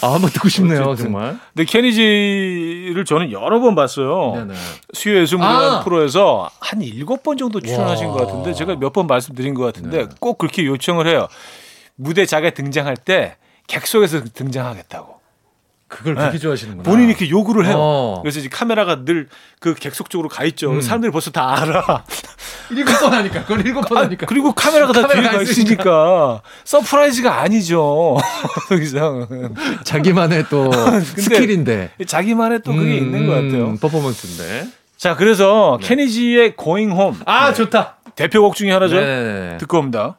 [SPEAKER 3] 아 한번 듣고 싶네요
[SPEAKER 1] 어쨌든.
[SPEAKER 3] 정말
[SPEAKER 1] 근데 케니지를 저는 여러 번 봤어요.
[SPEAKER 3] 네네.
[SPEAKER 1] 수요예술무대라는
[SPEAKER 3] 아.
[SPEAKER 1] 프로에서 한 일곱 번 정도 출연하신
[SPEAKER 3] 와.
[SPEAKER 1] 것 같은데 제가 몇 번 말씀드린 것 같은데
[SPEAKER 3] 네.
[SPEAKER 1] 꼭 그렇게 요청을 해요. 무대 자기가 등장할 때 객석에서 등장하겠다고.
[SPEAKER 3] 그걸 그렇게
[SPEAKER 1] 네.
[SPEAKER 3] 좋아하시는구나
[SPEAKER 1] 본인이 이렇게 요구를 해요.
[SPEAKER 3] 어.
[SPEAKER 1] 그래서 이제 카메라가 늘 그 객석 쪽으로 가 있죠.
[SPEAKER 3] 음.
[SPEAKER 1] 사람들이 벌써 다 알아.
[SPEAKER 3] 일곱 번 하니까 그걸 일곱 번
[SPEAKER 1] 아,
[SPEAKER 3] 하니까.
[SPEAKER 1] 그리고 카메라가 다 뒤에
[SPEAKER 3] 카메라가
[SPEAKER 1] 가 있으니까 surprise가 아니죠. 그 이상은
[SPEAKER 3] 자기만의 또 스킬인데.
[SPEAKER 1] 자기만의 또 그게 있는 것 같아요.
[SPEAKER 3] 음, 퍼포먼스인데.
[SPEAKER 1] 자, 그래서 케니지의 Going Home
[SPEAKER 3] 아
[SPEAKER 1] 네.
[SPEAKER 3] 좋다.
[SPEAKER 1] 대표곡 중에 하나죠.
[SPEAKER 3] 네.
[SPEAKER 1] 듣고 옵니다.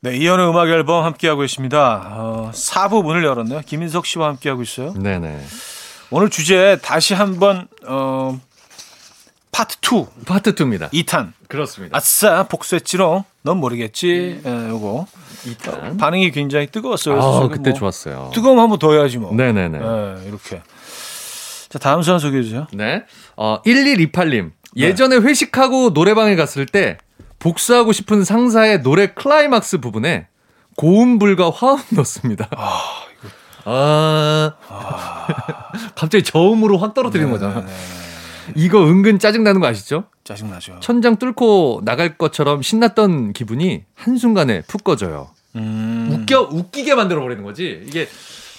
[SPEAKER 1] 네, 이현의 음악 앨범 함께하고 있습니다. 어, 4부 문을 열었네요. 김인석 씨와 함께하고 있어요.
[SPEAKER 3] 네네.
[SPEAKER 1] 오늘 주제 다시 한번 어, 파트 2,
[SPEAKER 3] 파트 2입니다.
[SPEAKER 1] 2탄.
[SPEAKER 3] 그렇습니다.
[SPEAKER 1] 아싸, 복수했지롱. 넌 모르겠지. 예, 요거.
[SPEAKER 3] 2탄.
[SPEAKER 1] 반응이 굉장히 뜨거웠어요.
[SPEAKER 3] 아, 그때
[SPEAKER 1] 뭐
[SPEAKER 3] 좋았어요.
[SPEAKER 1] 뜨거움 한번 더 해야지 뭐.
[SPEAKER 3] 네네네.
[SPEAKER 1] 예, 이렇게. 자, 다음 사연 소개해 주세요.
[SPEAKER 3] 네. 어, 1128님. 예전에 회식하고 노래방에 갔을 때 복수하고 싶은 상사의 노래 클라이막스 부분에 고음 불과 화음 넣습니다. 아, 갑자기 저음으로 확 떨어뜨리는 거잖아. 이거 은근 짜증나는 거 아시죠?
[SPEAKER 1] 짜증나죠.
[SPEAKER 3] 천장 뚫고 나갈 것처럼 신났던 기분이 한순간에 푹 꺼져요.
[SPEAKER 1] 음.
[SPEAKER 3] 웃겨, 웃기게 만들어 버리는 거지. 이게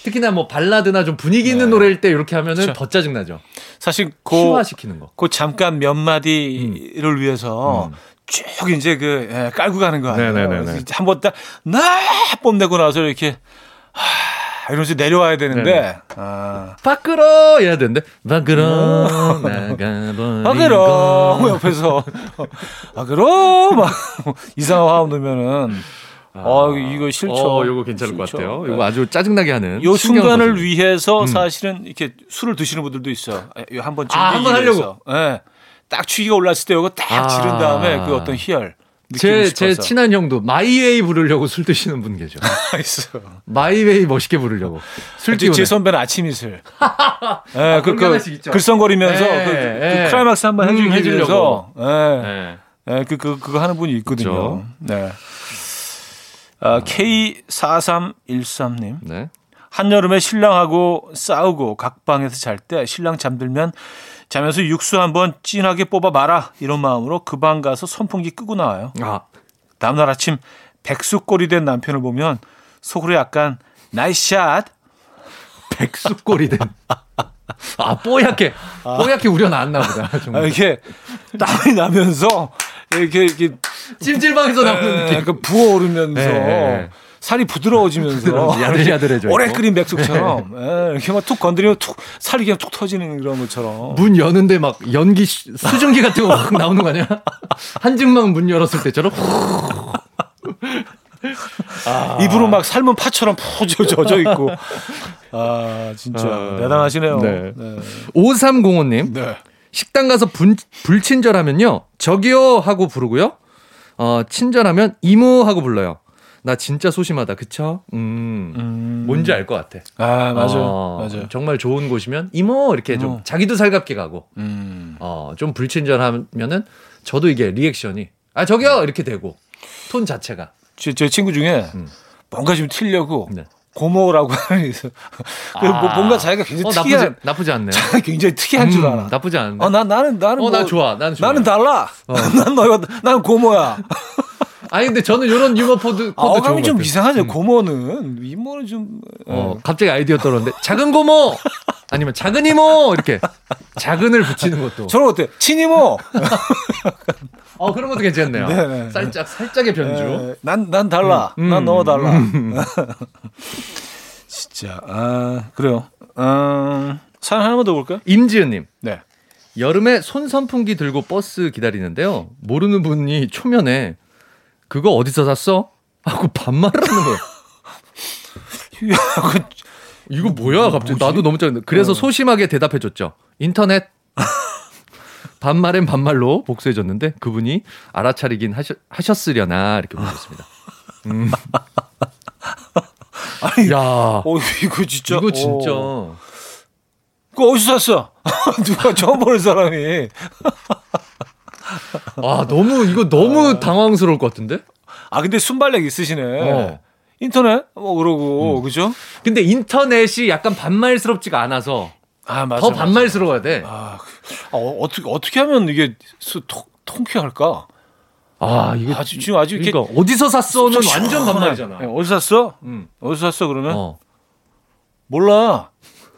[SPEAKER 3] 특히나 뭐 발라드나 좀 분위기 있는 노래일 때 이렇게 하면은
[SPEAKER 1] 그쵸.
[SPEAKER 3] 더 짜증나죠.
[SPEAKER 1] 사실 그,
[SPEAKER 3] 희화시키는 거.
[SPEAKER 1] 그 잠깐 몇 마디를 위해서
[SPEAKER 3] 음.
[SPEAKER 1] 쭉 이제 그 예, 깔고 가는 거 아니에요. 한번 딱나 뽐내고 나서 이렇게 하, 이러면서 내려와야 되는데
[SPEAKER 3] 네네.
[SPEAKER 1] 아,
[SPEAKER 3] 밖으로 해야 되는데 밖으로 나가버리고
[SPEAKER 1] 아 그럼 옆에서 아 그럼 막 이상한 화음 넣으면은 어 이거 싫죠.
[SPEAKER 3] 어, 요거 괜찮을 것
[SPEAKER 1] 싫죠.
[SPEAKER 3] 같아요.
[SPEAKER 1] 네.
[SPEAKER 3] 요거 아주 짜증나게 하는.
[SPEAKER 1] 요 순간을. 위해서
[SPEAKER 3] 음.
[SPEAKER 1] 사실은 이렇게 술을 드시는 분들도 있어요. 요 한번
[SPEAKER 3] 아, 한번 하려고?
[SPEAKER 1] 예. 딱 취기가 올랐을 때 요거 딱
[SPEAKER 3] 아.
[SPEAKER 1] 지른 다음에 그 어떤 희열
[SPEAKER 3] 제, 제. 친한 형도 My Way 부르려고 술 드시는 분 계죠.
[SPEAKER 1] 있어.
[SPEAKER 3] My Way 멋있게 부르려고. 술
[SPEAKER 1] 제, 선배는 아침 이슬. 예, 그,
[SPEAKER 3] 하나씩
[SPEAKER 1] 그,
[SPEAKER 3] 있죠.
[SPEAKER 1] 글썽거리면서
[SPEAKER 3] 예,
[SPEAKER 1] 그, 그
[SPEAKER 3] 예.
[SPEAKER 1] 클라이막스 한번
[SPEAKER 3] 음, 해주려고.
[SPEAKER 1] 예.
[SPEAKER 3] 네.
[SPEAKER 1] 예, 그, 그, 그거 하는 분이 있거든요.
[SPEAKER 3] 그렇죠.
[SPEAKER 1] 네. 아, K4313님.
[SPEAKER 3] 네.
[SPEAKER 1] 한여름에 신랑하고 싸우고 각 방에서 잘 때 신랑 잠들면 자면서 육수 한번 진하게 뽑아 마라 이런 마음으로 그 방 가서 선풍기 끄고 나와요.
[SPEAKER 3] 아,
[SPEAKER 1] 다음날 아침 백숙 꼴이 된 남편을 보면 속으로 약간 nice shot
[SPEAKER 3] 백숙 꼴이 된. 아, 뽀얗게. 뽀얗게 우려 나왔나 보다.
[SPEAKER 1] 아,
[SPEAKER 3] 정말.
[SPEAKER 1] 이렇게 땀이 나면서 이렇게 이렇게
[SPEAKER 3] 찜질방에서 나오는
[SPEAKER 1] 에,
[SPEAKER 3] 느낌.
[SPEAKER 1] 약간 부어오르면서
[SPEAKER 3] 네.
[SPEAKER 1] 살이 부드러워지면서
[SPEAKER 3] 부드러워지, 야들야들해져
[SPEAKER 1] 오래. 끓인 백숙처럼 에, 이렇게 막 툭 건드리면 툭 살이 그냥 툭 터지는 그런 것처럼
[SPEAKER 3] 문 여는데 막 연기 시- 수증기 같은 거확 나오는 거 아니야? 한증막 문 열었을 때처럼
[SPEAKER 1] 입으로 막 삶은 파처럼 푹 젖어 있고 아 진짜
[SPEAKER 3] 아,
[SPEAKER 1] 대단하시네요.
[SPEAKER 3] 네.
[SPEAKER 1] 네.
[SPEAKER 3] 5305님
[SPEAKER 1] 네.
[SPEAKER 3] 식당 가서 분, 불친절하면요 저기요 하고 부르고요 어 친절하면 이모 하고 불러요 나 진짜 소심하다 그쵸? 음,
[SPEAKER 1] 음.
[SPEAKER 3] 뭔지 알 것 같아
[SPEAKER 1] 아 맞아요,
[SPEAKER 3] 어,
[SPEAKER 1] 맞아요.
[SPEAKER 3] 정말 좋은 곳이면 이모 이렇게 좀. 자기도 살갑게 가고
[SPEAKER 1] 음.
[SPEAKER 3] 어, 좀 불친절하면은 저도 이게 reaction이 아 저기요 이렇게 되고 톤 자체가
[SPEAKER 1] 제, 제 친구 중에
[SPEAKER 3] 음.
[SPEAKER 1] 뭔가 좀 틀려고
[SPEAKER 3] 네.
[SPEAKER 1] 고모라고 하는 있어. 그 뭐- 뭔가 자기가 굉장히
[SPEAKER 3] 어,
[SPEAKER 1] 특이한
[SPEAKER 3] 나쁘지 나쁘지 않네.
[SPEAKER 1] 굉장히 특이한 줄
[SPEAKER 3] 음,
[SPEAKER 1] 알아.
[SPEAKER 3] 나쁘지 않은데.
[SPEAKER 1] 어, 나 나는 나는
[SPEAKER 3] 어, 나
[SPEAKER 1] 뭐-
[SPEAKER 3] 좋아. 나는 좋아.
[SPEAKER 1] 나는 달라. 난 너가 나는 고모야.
[SPEAKER 3] 아니 근데 저는 이런 유머 코드 아,
[SPEAKER 1] 어감이
[SPEAKER 3] 것
[SPEAKER 1] 좀. 이상하죠. 고모는 이모는 좀
[SPEAKER 3] 어, 갑자기 아이디어 떠오르는데 작은 고모 아니면 작은 이모 이렇게 작은을 붙이는 것도.
[SPEAKER 1] 저는 어때? 친이모.
[SPEAKER 3] 어 그런 것도 괜찮네요.
[SPEAKER 1] 네네.
[SPEAKER 3] 살짝 살짝의 변주.
[SPEAKER 1] 에, 난, 난 달라.
[SPEAKER 3] 음,
[SPEAKER 1] 난 너무 달라.
[SPEAKER 3] 음.
[SPEAKER 1] 진짜, 아, 그래요. 음, 사연 하나만 더 볼까요?
[SPEAKER 3] 임지은님
[SPEAKER 1] 네.
[SPEAKER 3] 여름에 손 선풍기 들고 버스 기다리는데요. 모르는 분이 초면에 그거 어디서 샀어? 하고 반말을 하는 거예요.
[SPEAKER 1] 그,
[SPEAKER 3] 이거 뭐야 갑자기 나도 너무 짜증나. 그래서 소심하게 대답해줬죠. 인터넷. 반말엔 반말로 복수해줬는데 그분이 알아차리긴 하셨, 하셨으려나 이렇게 보셨습니다. 음.
[SPEAKER 1] 아니,
[SPEAKER 3] 야,
[SPEAKER 1] 어, 이거 진짜.
[SPEAKER 3] 이거 진짜
[SPEAKER 1] 어. 그거 어디서 샀어? 누가 처음 보는 사람이.
[SPEAKER 3] 아, 너무, 이거 너무 당황스러울 것 같은데?
[SPEAKER 1] 아 근데 순발력 있으시네.
[SPEAKER 3] 어.
[SPEAKER 1] 인터넷 뭐 그러고 그죠?
[SPEAKER 3] 근데 인터넷이 약간 반말스럽지가 않아서
[SPEAKER 1] 아 맞아.
[SPEAKER 3] 더. 반말스러워야 돼.
[SPEAKER 1] 아, 그- 아, 어, 어떻게 어떻게 하면 이게 수, 통, 통쾌할까?
[SPEAKER 3] 아, 이게.
[SPEAKER 1] 아주 지금 아주 이렇게
[SPEAKER 3] 그러니까 어디서 샀어는
[SPEAKER 1] 좀
[SPEAKER 3] 완전. 반말이잖아.
[SPEAKER 1] 네, 어디서 샀어?
[SPEAKER 3] 음.
[SPEAKER 1] 어디서 샀어 그러면
[SPEAKER 3] 어.
[SPEAKER 1] 몰라.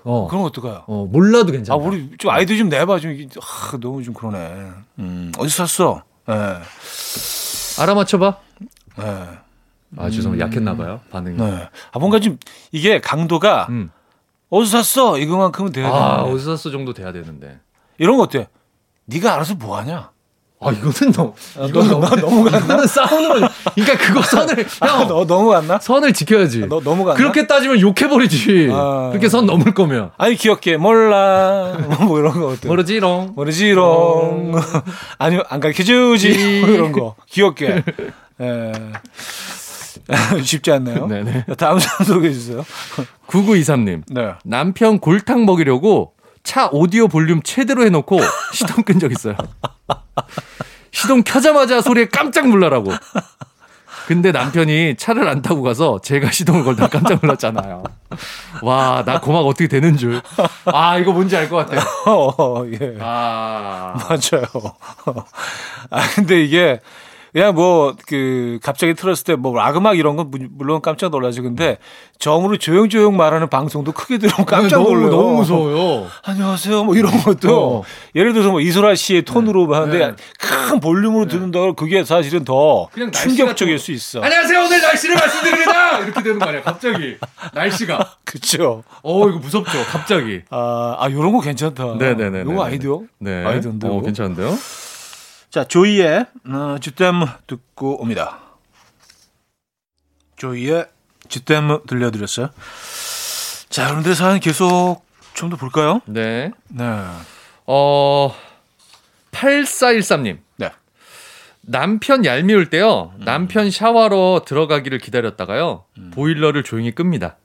[SPEAKER 3] 어.
[SPEAKER 1] 그럼 어떡해요?
[SPEAKER 3] 어, 몰라도 괜찮아.
[SPEAKER 1] 아 우리 좀 아이디어 좀 내봐 좀 아, 너무 좀 그러네. 음, 어디서 샀어? 예.
[SPEAKER 3] 알아맞혀봐.
[SPEAKER 1] 예.
[SPEAKER 3] 아, 죄송합니다. 약했나봐요. 반응이.
[SPEAKER 1] 네. 아 뭔가 좀 이게 강도가
[SPEAKER 3] 음.
[SPEAKER 1] 어디서 샀어? 이거만큼은 돼야 돼.
[SPEAKER 3] 아, 어디서 샀어 정도 돼야 되는데.
[SPEAKER 1] 이런 거 어때? 네가 알아서 뭐 하냐?
[SPEAKER 3] 아, 이거는 너무, 이거
[SPEAKER 1] 너- 너 너무 갔나?
[SPEAKER 3] 이거는 싸우는 거 그러니까 그거 선을,
[SPEAKER 1] 아,
[SPEAKER 3] 형,
[SPEAKER 1] 너 너무 갔나?
[SPEAKER 3] 선을 지켜야지.
[SPEAKER 1] 너 너무 갔나?
[SPEAKER 3] 그렇게 따지면 욕해 버리지.
[SPEAKER 1] 아.
[SPEAKER 3] 그렇게 선 넘을 거면.
[SPEAKER 1] 아니 귀엽게 몰라 뭐 이런 거 어때?
[SPEAKER 3] 모르지롱.
[SPEAKER 1] 모르지롱 아니면 안 가르쳐 주지 뭐 이런 거 귀엽게 예. 쉽지 않네요.
[SPEAKER 3] 네네.
[SPEAKER 1] 다음 사람 소개해 주세요.
[SPEAKER 3] 9923님.
[SPEAKER 1] 네.
[SPEAKER 3] 남편 골탕 먹이려고 차 오디오 볼륨 최대로 해놓고 시동 끈 적 있어요. 시동 켜자마자 소리에 깜짝 놀라라고. 근데 남편이 차를 안 타고 가서 제가 시동을 걸다 깜짝 놀랐잖아요. 와, 나 고막 어떻게 되는 줄. 아, 이거 뭔지 알 것 같아요.
[SPEAKER 1] 어, 예.
[SPEAKER 3] 아.
[SPEAKER 1] 맞아요. 아 근데 이게 그냥 뭐 그 갑자기 틀었을 때 뭐 락음악 이런 건 무- 물론 깜짝 놀라죠. 근데 정으로 조용조용 말하는 방송도 크게 들으면 깜짝
[SPEAKER 3] 너무,
[SPEAKER 1] 놀라요.
[SPEAKER 3] 너무 무서워요.
[SPEAKER 1] 안녕하세요. 뭐 이런 것도
[SPEAKER 3] 어.
[SPEAKER 1] 예를 들어서 뭐 이소라 씨의 톤으로 하는데
[SPEAKER 3] 네.
[SPEAKER 1] 큰 볼륨으로 듣는다고 그게 사실은 더 충격적일
[SPEAKER 3] 좀-
[SPEAKER 1] 수 있어.
[SPEAKER 3] 안녕하세요. 오늘 날씨를 말씀드립니다. 이렇게 되는 거 아니야, 갑자기. 날씨가.
[SPEAKER 1] 그렇죠.
[SPEAKER 3] 어, 이거 무섭죠, 갑자기.
[SPEAKER 1] 아, 아 요런 거 괜찮다.
[SPEAKER 3] 네네네.
[SPEAKER 1] 요거 아이디어.
[SPEAKER 3] 네.
[SPEAKER 1] 아이디어인데.
[SPEAKER 3] 어. 괜찮은데요?
[SPEAKER 1] 자, 조이의 어, 주댐 듣고 옵니다. 조이의 주댐 들려드렸어요. 자, 그런데 사연 계속 좀 더 볼까요?
[SPEAKER 3] 네.
[SPEAKER 1] 네.
[SPEAKER 3] 어, 8413님.
[SPEAKER 1] 네.
[SPEAKER 3] 남편 얄미울 때요. 남편 샤워로 들어가기를 기다렸다가요. 보일러를 조용히 끕니다.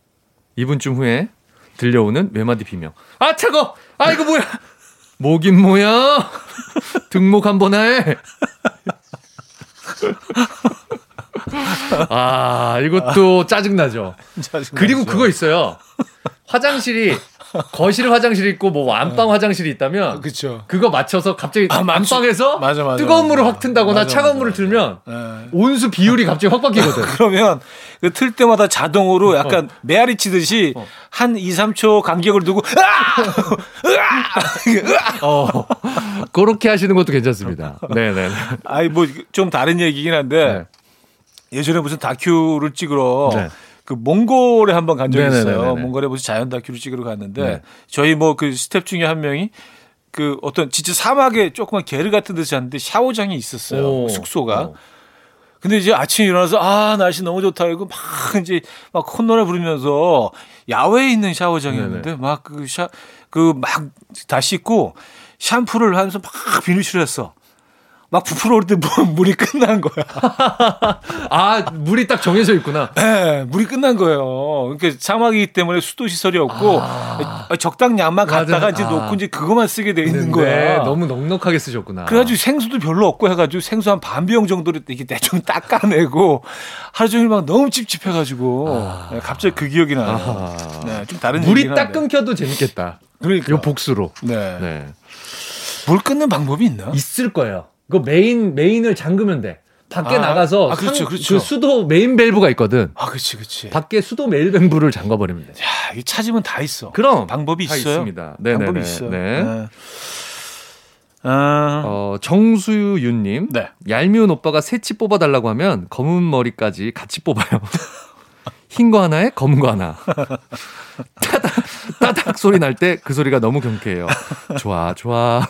[SPEAKER 3] 2분쯤 후에 들려오는 외마디 비명. 아, 차고! 아, 이거 뭐야! 뭐긴 뭐야! 등목 한 번 해! 아, 이것도 짜증나죠. 그리고 그거 있어요. 화장실이 거실 화장실 있고 뭐 안방 화장실이 있다면
[SPEAKER 1] 그렇죠.
[SPEAKER 3] 그거 맞춰서 갑자기
[SPEAKER 1] 아.
[SPEAKER 3] 안방에서
[SPEAKER 1] 맞아, 맞아,
[SPEAKER 3] 뜨거운. 물을 확 튼다거나
[SPEAKER 1] 맞아,
[SPEAKER 3] 차가운 물을. 틀면
[SPEAKER 1] 네.
[SPEAKER 3] 온수 비율이 갑자기 확 바뀌거든.
[SPEAKER 1] 그러면 그 틀 때마다 자동으로 약간 메아리 치듯이 한 2, 3초 간격을 두고 으아!
[SPEAKER 3] 어, 그렇게 하시는 것도 괜찮습니다. 네 네.
[SPEAKER 1] 아이 뭐좀 다른 얘기긴 한데 예전에 무슨 다큐를 찍으러
[SPEAKER 3] 네.
[SPEAKER 1] 그 몽골에 한번 간 적이. 있어요. 몽골에 무슨 자연 다큐를 찍으러 갔는데
[SPEAKER 3] 네.
[SPEAKER 1] 저희 뭐 그 스태프 중에 한 명이 그 어떤 진짜 사막에 조그만 게르 같은 데서 잤는데 샤워장이 있었어요.
[SPEAKER 3] 오.
[SPEAKER 1] 숙소가.
[SPEAKER 3] 어.
[SPEAKER 1] 근데 이제 아침에 일어나서 아 날씨 너무 좋다 이거 막 이제 막 콧노래 부르면서 야외에 있는 샤워장이었는데 막 그 샤 그 막 다 씻고 샴푸를 하면서 막 비누칠을 했어. 막 부풀어 때 물- 물이 끝난 거야.
[SPEAKER 3] 아 물이 딱 정해져 있구나.
[SPEAKER 1] 네, 물이 끝난 거예요. 그러니까 사막이기 때문에 수도 시설이 없고 적당량만
[SPEAKER 3] 맞아.
[SPEAKER 1] 갖다가 이제
[SPEAKER 3] 아.
[SPEAKER 1] 놓고 이제 그것만 쓰게 돼 있는
[SPEAKER 3] 네,
[SPEAKER 1] 거야.
[SPEAKER 3] 너무 넉넉하게 쓰셨구나.
[SPEAKER 1] 그래가지고 생수도 별로 없고 해가지고 생수 한 반 병 정도를 이렇게 대충 닦아내고 하루 종일 막 너무 찝찝해가지고 네, 갑자기 그 기억이 나요.
[SPEAKER 3] 아.
[SPEAKER 1] 네, 좀 다른
[SPEAKER 3] 물이 딱. 끊겨도 재밌겠다.
[SPEAKER 1] 그러니까
[SPEAKER 3] 요 복수로.
[SPEAKER 1] 네.
[SPEAKER 3] 네.
[SPEAKER 1] 물 끊는 방법이 있나?
[SPEAKER 3] 있을 거예요. 그거 main main을 잠그면 돼. 밖에
[SPEAKER 1] 아,
[SPEAKER 3] 나가서
[SPEAKER 1] 아, 그렇죠,
[SPEAKER 3] 상-
[SPEAKER 1] 그렇죠.
[SPEAKER 3] 그 수도 메인 밸브가 있거든.
[SPEAKER 1] 아, 그렇지, 그렇지.
[SPEAKER 3] 밖에 수도 메인 밸브를 잠가 버리면 돼.
[SPEAKER 1] 야, 이 찾으면 다 있어.
[SPEAKER 3] 그럼
[SPEAKER 1] 방법이
[SPEAKER 3] 다
[SPEAKER 1] 있어요.
[SPEAKER 3] 있습니다. 네네네.
[SPEAKER 1] 방법이 있어요.
[SPEAKER 3] 네.
[SPEAKER 1] 네. 아,
[SPEAKER 3] 어, 정수유님.
[SPEAKER 1] 네.
[SPEAKER 3] 얄미운 오빠가 새치 뽑아달라고 하면 검은 머리까지 같이 뽑아요. 흰 거 하나에 검은 거 하나. 따닥, 따닥 소리 날 때 그 소리가 너무 경쾌해요. 좋아, 좋아.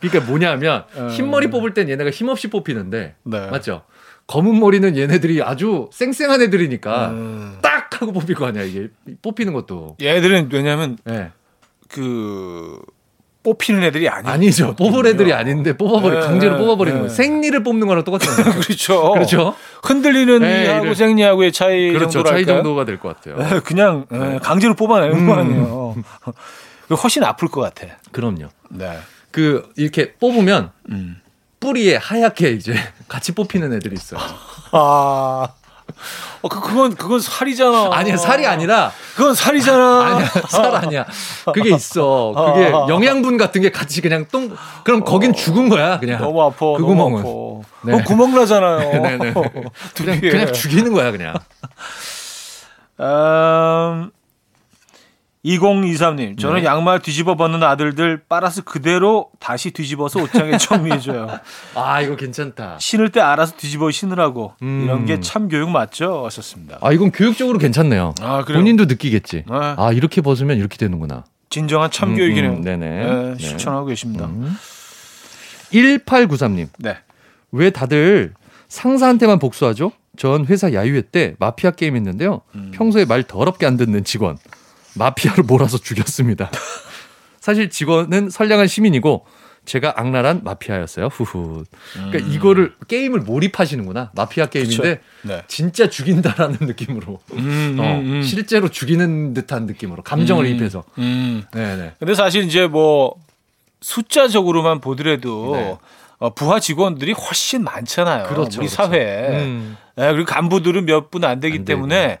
[SPEAKER 3] 그러니까 뭐냐면 흰 머리 뽑을 땐 얘네가 힘없이 뽑히는데
[SPEAKER 1] 네.
[SPEAKER 3] 맞죠? 검은 머리는 얘네들이 아주 쌩쌩한 애들이니까
[SPEAKER 1] 음.
[SPEAKER 3] 딱 하고 뽑힐 거 아니야 이게 뽑히는 것도.
[SPEAKER 1] 얘들은 왜냐면
[SPEAKER 3] 네.
[SPEAKER 1] 그 뽑히는 애들이 아니
[SPEAKER 3] 아니죠. 뽑을 애들이 아닌데 뽑아버리
[SPEAKER 1] 네,
[SPEAKER 3] 강제로
[SPEAKER 1] 네,
[SPEAKER 3] 뽑아버리는
[SPEAKER 1] 네.
[SPEAKER 3] 거예요. 생리를 뽑는 거랑 똑같은 거예요.
[SPEAKER 1] 그렇죠.
[SPEAKER 3] 그렇죠.
[SPEAKER 1] 흔들리는
[SPEAKER 3] 네,
[SPEAKER 1] 이하고
[SPEAKER 3] 이를-
[SPEAKER 1] 생리하고의 차이
[SPEAKER 3] 그렇죠. 차이? 정도가 될 것 같아요.
[SPEAKER 1] 네, 그냥 예, 강제로 뽑아내는 거 아니에요. 훨씬 아플 것 같아.
[SPEAKER 3] 그럼요.
[SPEAKER 1] 네.
[SPEAKER 3] 그 이렇게 뽑으면
[SPEAKER 1] 음.
[SPEAKER 3] 뿌리에 하얗게 이제 같이 뽑히는 애들이 있어요.
[SPEAKER 1] 아. 어, 그, 그건, 그건 살이잖아.
[SPEAKER 3] 아니야, 살이 아니라
[SPEAKER 1] 그건 살이잖아.
[SPEAKER 3] 아니야, 살 아니야. 그게 있어. 그게 영양분 같은 게 같이 그냥 똥, 그럼 거긴 죽은 거야, 그냥.
[SPEAKER 1] 너무 아파.
[SPEAKER 3] 그 구멍은.
[SPEAKER 1] 아파.
[SPEAKER 3] 네.
[SPEAKER 1] 구멍 나잖아요.
[SPEAKER 3] 네네. 그냥,
[SPEAKER 1] 두피에.
[SPEAKER 3] 그냥 죽이는 거야, 그냥.
[SPEAKER 1] 음, 2023님, 저는
[SPEAKER 3] 네.
[SPEAKER 1] 양말 뒤집어 벗는 아들들 빨아서 그대로 다시 뒤집어서 옷장에 정리해줘요.
[SPEAKER 3] 아, 이거 괜찮다.
[SPEAKER 1] 신을 때 알아서 뒤집어 신으라고.
[SPEAKER 3] 음.
[SPEAKER 1] 이런 게 참 교육 맞죠? 하셨습니다.
[SPEAKER 3] 아, 이건 교육적으로 괜찮네요.
[SPEAKER 1] 아, 그래요?
[SPEAKER 3] 본인도 느끼겠지.
[SPEAKER 1] 네.
[SPEAKER 3] 아, 이렇게 벗으면 이렇게 되는구나.
[SPEAKER 1] 진정한 참
[SPEAKER 3] 음,
[SPEAKER 1] 교육이네요.
[SPEAKER 3] 음, 네네.
[SPEAKER 1] 네,
[SPEAKER 3] 네.
[SPEAKER 1] 실천하고 계십니다.
[SPEAKER 3] 음. 1893님.
[SPEAKER 1] 네.
[SPEAKER 3] 왜 다들 상사한테만 복수하죠? 전 회사 야유회 때 마피아 게임 했는데요.
[SPEAKER 1] 음.
[SPEAKER 3] 평소에 말 더럽게 안 듣는 직원. 마피아로 몰아서 죽였습니다. 사실 직원은 선량한 시민이고 제가 악랄한 마피아였어요. 후후. 그러니까 이거를 게임을 몰입하시는구나. 마피아 게임인데
[SPEAKER 1] 음. 네.
[SPEAKER 3] 진짜 죽인다라는 느낌으로.
[SPEAKER 1] 음,
[SPEAKER 3] 어,
[SPEAKER 1] 음, 음.
[SPEAKER 3] 실제로 죽이는 듯한 느낌으로 감정을
[SPEAKER 1] 음.
[SPEAKER 3] 입혀서.
[SPEAKER 1] 음.
[SPEAKER 3] 네네.
[SPEAKER 1] 근데 사실 이제 뭐 숫자적으로만 보더라도
[SPEAKER 3] 네.
[SPEAKER 1] 어, 부하 직원들이 훨씬 많잖아요.
[SPEAKER 3] 그렇죠,
[SPEAKER 1] 우리
[SPEAKER 3] 그렇죠.
[SPEAKER 1] 사회에.
[SPEAKER 3] 음.
[SPEAKER 1] 예, 그리고 간부들은 몇 분 안 되기
[SPEAKER 3] 안 되고.
[SPEAKER 1] 때문에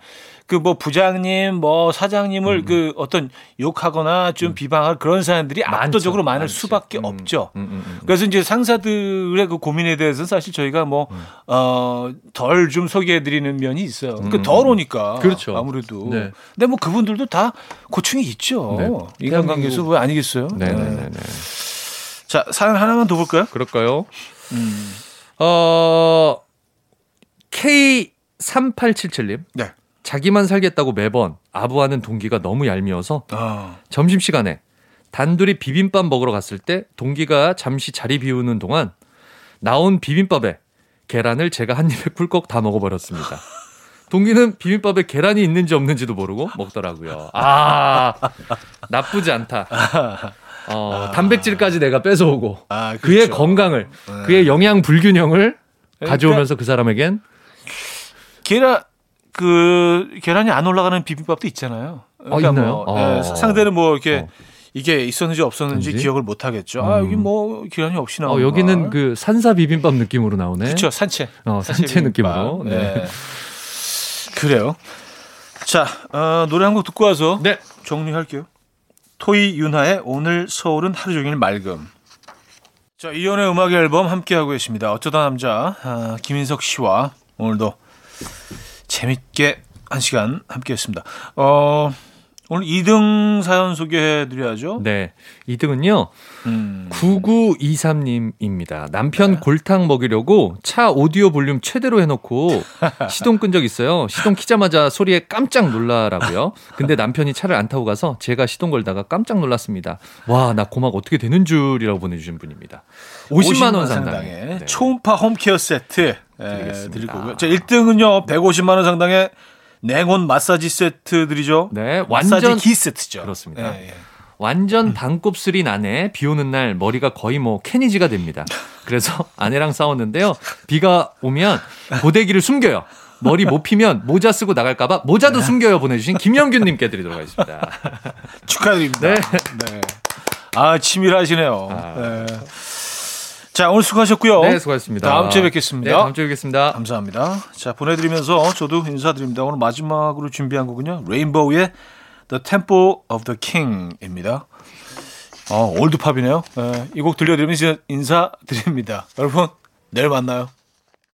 [SPEAKER 1] 그 뭐 부장님, 뭐 사장님을
[SPEAKER 3] 음.
[SPEAKER 1] 그 어떤 욕하거나 좀 비방할 그런 사람들이 압도적으로 많을
[SPEAKER 3] 많지.
[SPEAKER 1] 수밖에
[SPEAKER 3] 음,
[SPEAKER 1] 없죠.
[SPEAKER 3] 음, 음, 음.
[SPEAKER 1] 그래서 이제 상사들의 그 고민에 대해서는 사실 저희가 뭐, 어, 덜 좀 소개해 드리는 면이 있어요. 그
[SPEAKER 3] 음.
[SPEAKER 1] 덜 오니까.
[SPEAKER 3] 그렇죠.
[SPEAKER 1] 아무래도.
[SPEAKER 3] 네.
[SPEAKER 1] 근데 뭐 그분들도 다 고충이 있죠.
[SPEAKER 3] 네.
[SPEAKER 1] 인간관계에서 왜 아니겠어요?
[SPEAKER 3] 네네네.
[SPEAKER 1] 자, 사연 하나만 더 볼까요?
[SPEAKER 3] 그럴까요?
[SPEAKER 1] 음.
[SPEAKER 3] 어, K3877님.
[SPEAKER 1] 네.
[SPEAKER 3] 자기만 살겠다고 매번 아부하는 동기가 너무 얄미워서
[SPEAKER 1] 아,
[SPEAKER 3] 점심시간에 단둘이 비빔밥 먹으러 갔을 때 동기가 잠시 자리 비우는 동안 나온 비빔밥에 계란을 제가 한 입에 꿀꺽 다 먹어버렸습니다. 동기는 비빔밥에 계란이 있는지 없는지도 모르고 먹더라고요. 아, 나쁘지 않다. 어, 단백질까지 내가 뺏어오고
[SPEAKER 1] 아,
[SPEAKER 3] 그의
[SPEAKER 1] 그렇죠.
[SPEAKER 3] 건강을, 그의 영양 불균형을
[SPEAKER 1] 그러니까-
[SPEAKER 3] 가져오면서 그 사람에겐
[SPEAKER 1] 계란, 그, 계란이 안 올라가는 비빔밥도 있잖아요. 그러니까
[SPEAKER 3] 어, 있나요?
[SPEAKER 1] 뭐, 예,
[SPEAKER 3] 어.
[SPEAKER 1] 상대는 뭐 이렇게
[SPEAKER 3] 어.
[SPEAKER 1] 이게 있었는지 없었는지
[SPEAKER 3] 뭔지?
[SPEAKER 1] 기억을 못 하겠죠. 아,
[SPEAKER 3] 음.
[SPEAKER 1] 여기 뭐 계란이 없이 나오는
[SPEAKER 3] 어, 여기는 그 산사 비빔밥 느낌으로 나오네.
[SPEAKER 1] 그렇죠. 산채.
[SPEAKER 3] 어, 산채
[SPEAKER 1] 비빔밥.
[SPEAKER 3] 느낌으로. 네.
[SPEAKER 1] 네. 그래요. 자, 어, 노래 한 곡 듣고 와서
[SPEAKER 3] 네.
[SPEAKER 1] 정리할게요. 토이 윤하의 오늘 서울은 하루 종일 맑음. 자, 이연의 음악 앨범 함께 하고 계십니다. 어쩌다 남자 아, 김인석 씨와 오늘도 재밌게 한 시간 함께 했습니다. 어, 오늘 2등 사연 소개해 드려야죠.
[SPEAKER 3] 네. 2등은요.
[SPEAKER 1] 음.
[SPEAKER 3] 9923님입니다. 남편 골탕 먹이려고 차 오디오 볼륨 최대로 해놓고 시동 끈 적 있어요. 시동 키자마자 소리에 깜짝 놀라라고요. 근데 남편이 차를 안 타고 가서 제가 시동 걸다가 깜짝 놀랐습니다. 와, 나 고막 어떻게 되는 줄이라고 보내주신 분입니다. 50만 원 상당의 네.
[SPEAKER 1] 초음파 홈케어 세트 예,
[SPEAKER 3] 드리겠습니다.
[SPEAKER 1] 드릴 거고요. 자, 1등은요. 150만 원 상당의 냉온 마사지 세트 드리죠.
[SPEAKER 3] 네,
[SPEAKER 1] 마사지
[SPEAKER 3] 완전
[SPEAKER 1] 기 세트죠.
[SPEAKER 3] 그렇습니다.
[SPEAKER 1] 예, 예.
[SPEAKER 3] 완전 반곱슬인 아내 비 오는 날 머리가 거의 뭐 케니지가 됩니다. 그래서 아내랑 싸웠는데요. 비가 오면 고데기를 숨겨요. 머리 못 피면 모자 쓰고 나갈까봐 모자도 숨겨요 보내주신 김영균님께 드리도록 하겠습니다.
[SPEAKER 1] 축하드립니다.
[SPEAKER 3] 네.
[SPEAKER 1] 네. 아, 치밀하시네요.
[SPEAKER 3] 아.
[SPEAKER 1] 네. 자, 오늘 수고하셨고요.
[SPEAKER 3] 네, 수고하셨습니다.
[SPEAKER 1] 다음 주에 뵙겠습니다.
[SPEAKER 3] 네, 다음 주에 뵙겠습니다.
[SPEAKER 1] 감사합니다. 자, 보내드리면서 저도 인사드립니다. 오늘 마지막으로 준비한 곡은요. 레인보우의 The Temple of the King입니다. 어, 올드팝이네요. 이 곡 들려드리면서 인사드립니다. 여러분, 내일 만나요.